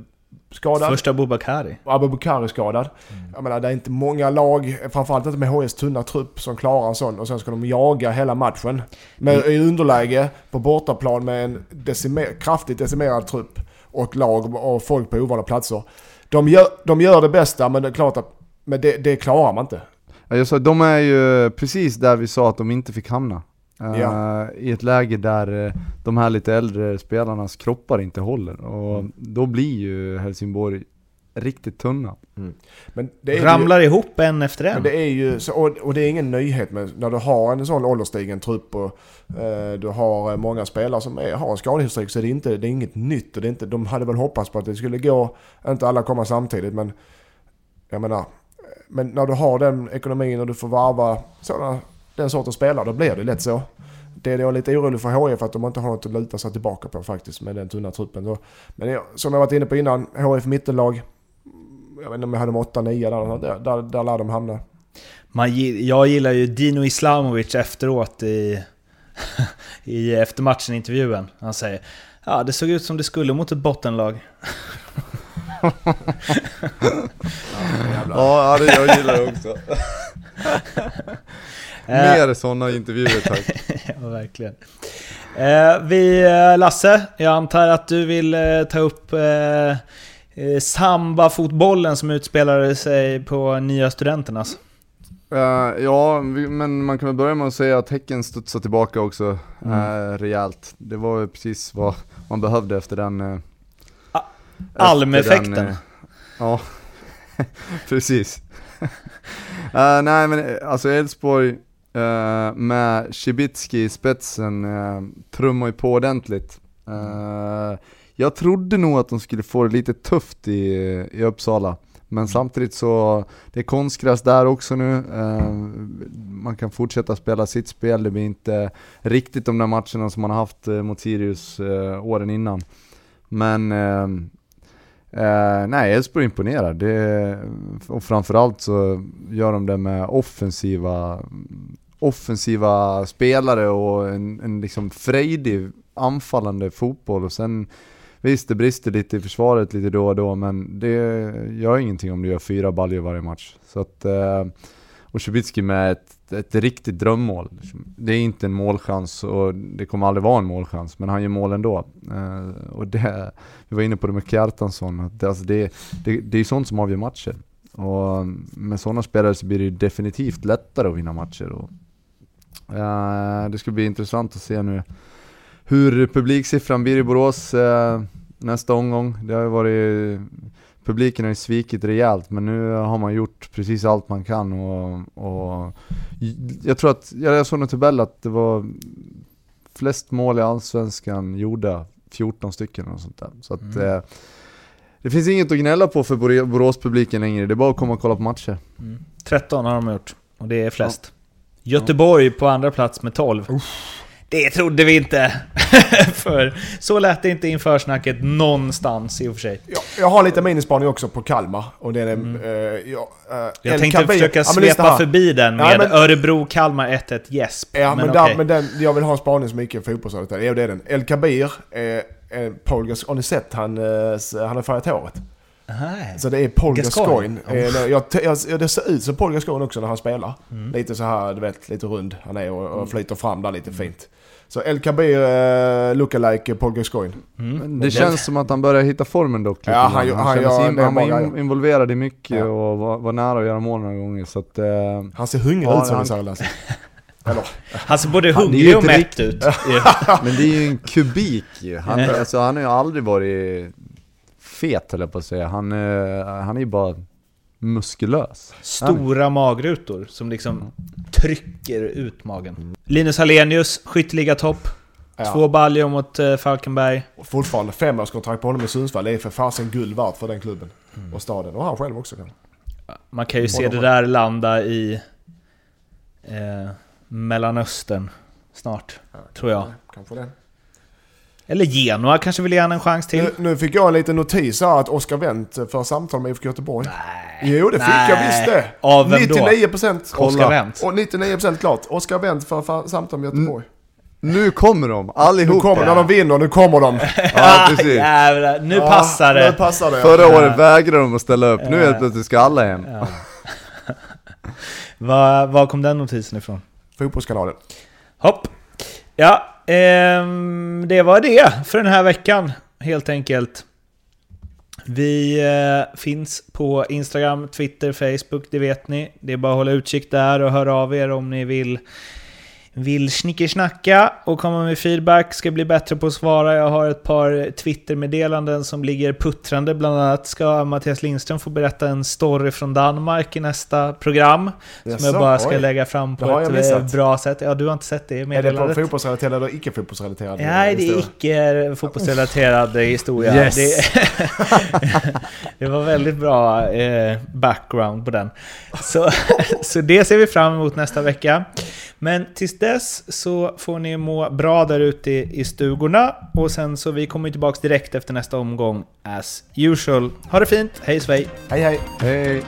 S2: skadad.
S3: Första Abubakari.
S2: Abubakari skadad. Mm. Jag menar det är inte många lag, framförallt inte med HS tunna trupp, som klarar en sån. Och sen ska de jaga hela matchen. Med, mm. I underläge på bortaplan med en decimer, kraftigt decimerad trupp. Och lag och folk på ovana platser. De gör, de gör det bästa men det är klart att men det, det klarar man inte.
S1: Jag sa, de är ju precis där vi sa att de inte fick hamna. Ja. Uh, I ett läge där uh, de här lite äldre spelarnas kroppar inte håller. Och mm. då blir ju Helsingborg riktigt tunna. Mm.
S3: Men det Ramlar ju, ihop en efter en.
S2: Men det är ju, så, och, och, det är ingen nyhet med, när du har en sån ålderstigen trupp och uh, du har många spelare som är, har en skadehistorik så är det, inte, det är inget nytt. Och det är inte, de hade väl hoppats på att det skulle gå, inte alla komma samtidigt men jag menar, men när du har den ekonomin och du får varva sådana den sortens spelare, då blir det lätt så. Det är jag lite orolig för HIF att de inte har något att luta sig tillbaka på faktiskt med den tunna truppen. Men som jag varit inne på innan, HIF mittenlag. Jag vet inte om jag hade de 8-9 där, där, där, där lär de hamna.
S3: Man, jag gillar ju Dino Islamovic efteråt i, [laughs] i eftermatchen intervjun. Han säger Ja, det såg ut som det skulle mot ett bottenlag. [laughs]
S1: ja, det jag gillar jag också. [laughs] Mer sådana intervjuer tack. [laughs]
S3: ja, verkligen. Eh, vi, eh, Lasse, jag antar att du vill eh, ta upp eh, eh, samba-fotbollen som utspelade sig på Nya Studenternas?
S1: Eh, ja, vi, men man kan väl börja med att säga att Häcken studsar tillbaka också
S3: Mm.
S1: eh, rejält. Det var ju precis vad man behövde efter den... Uh,
S3: Almeffekten.
S1: ja, [laughs] precis. [laughs] Eh, nej men eh, alltså Elfsborg eh, med Cibicki i spetsen uh, trummar ju på ordentligt. Eh, jag trodde nog att de skulle få det lite tufft i, i Uppsala. Men samtidigt så, det är konstgräs där också nu. Eh, man kan fortsätta spela sitt spel, det blir inte riktigt de där matcherna som man har haft mot Sirius åren innan. Men eh, nej, Elfsborg imponerar. Det, och framförallt så gör de det med offensiva, offensiva spelare och en, en liksom frejdig anfallande fotboll. Och sen Visst, det brister lite i försvaret lite då och då, men det gör ingenting om du gör fyra baljor varje match. Så att, eh, och Cibicki med ett, ett riktigt drömmål. Det är inte en målchans och det kommer aldrig vara en målchans, men han gör mål ändå. Eh, och det, vi var inne på det med Kjartansson, att det, alltså det, det, det är sånt som avgör matcher. Och med sådana spelare så blir det ju definitivt lättare att vinna matcher. Och, eh, det ska bli intressant att se nu hur publiksiffran blir i Borås eh, nästa omgång. Det har ju varit, publiken har ju svikit rejält men nu har man gjort precis allt man kan och, och jag tror att, jag såg en tabell att det var flest mål i Allsvenskan gjorda, 14 stycken och sånt där. Så att
S3: Mm.
S1: eh, det finns inget att gnälla på för Bor- Borås-publiken längre, det är bara att komma och kolla på matcher.
S3: Mm. 13 har de gjort, och det är flest. Göteborg på andra plats med 12. Det trodde vi inte! [laughs] För så lät det inte inför snacket någonstans i och för sig.
S2: Jag, jag har lite minispaning också på Kalmar. Och det är... eh, jag
S3: Mm. Jag tänkte
S2: Kabir-
S3: försöka
S2: Ja,
S3: svepa förbi den med
S2: Ja, men-
S3: Örebro-Kalmar 1-1 gäsp.
S2: Ja, men,
S3: men
S2: där,
S3: okej.
S2: men den, jag vill ha en spaning som icke fotbollsrelaterad. Jo, det är den. El Kabir, eh, eh, Paul Gas- har ni sett han, eh, han har färgat håret?
S3: Nej.
S2: Så det är Paul
S3: Gascoigne.
S2: Gascoigne. Eh, jag, jag, det ser ut som Paul Gascoigne också när han spelar. Lite så här, du vet, lite rund han är och, och flyter fram där lite fint. Så El Kabir eh, lookalike Paul Gascoigne.
S3: Mm.
S1: Det känns som att han börjar hitta formen dock.
S2: Ja, han- han
S1: kändes
S2: gör-
S1: in, han var in, involverad i mycket
S2: Ja.
S1: och var, var nära att göra mål några gånger. Så att, eh,
S2: Han ser hungrig ut som
S1: han-
S2: du säger Lasse. Eller?
S3: Han ser både
S1: Han
S3: hungrig
S1: ju
S3: och mätt ut. [laughs] [laughs]
S1: men det är ju en kubik ju. Han, alltså, han har ju aldrig varit fet höll jag på att säga. Han, eh, han är ju bara muskulös.
S3: Stora magrutor som liksom trycker ut magen. Linus Hallenius, skytteligatopp.
S2: Ja.
S3: Två baljor mot eh, Falkenberg.
S2: Och fortfarande femårskontrakt på honom i Sundsvall. Det är för fasen guld värt för den klubben. Och staden. Och han själv också kanske.
S3: Man kan ju se
S2: Båda
S3: det där landa i eh, Mellanöstern snart, tror jag.
S2: Kanske det.
S3: Eller Genoa kanske vill ge en chans till.
S2: Nu, nu fick jag en liten notis här att Oskar Wendt för samtal med IFK Göteborg.
S3: Nej.
S2: Jo, det fick
S3: Nej.
S2: jag visst det.
S3: Av vem då?
S2: 99%
S3: Oskar Wendt.
S2: Och 99% klart. Oskar Wendt för samtal med Göteborg.
S1: Nu kommer de,
S2: Nu
S1: allihopa!
S2: kommer, när de vinner, nu kommer de. [laughs]
S1: Ja, precis.
S3: Jävlar, nu
S2: Ja,
S3: passar
S2: Nu
S3: det.
S2: passar det.
S1: Förra
S3: Ja.
S1: året vägrade de att ställa upp, nu helt plötsligt ska alla hem.
S3: Ja. [laughs] Var, var kom den notisen ifrån?
S2: Fotbollskanalen.
S3: Hopp. Ja, ehm, det var det för den här veckan, helt enkelt. Vi eh, finns på Instagram, Twitter, Facebook, det vet ni. Det är bara att hålla utkik där och höra av er om ni vill vill snickersnacka och komma med feedback, ska bli bättre på att svara. Jag har ett par Twitter-meddelanden som ligger puttrande. Bland annat ska Mattias Lindström få berätta en story från Danmark i nästa program. Som
S2: Jaså,
S3: jag bara ska
S2: oj.
S3: lägga fram på ett eh, bra sätt. Ja, du har inte sett det
S2: Är det på
S3: meddelandet?
S2: fotbollsrelaterad eller icke fotbollsrelaterad?
S3: Nej, det är icke fotbollsrelaterad historia.
S1: Yes. [laughs]
S3: Det, [laughs] det var väldigt bra eh, background på den. Så, [laughs] så det ser vi fram emot nästa vecka. Men tills dess så får ni må bra där ute i, i stugorna. Och sen så vi kommer tillbaka direkt efter nästa omgång as usual. Ha det fint, hej svej!
S2: Hej hej.
S1: Hej!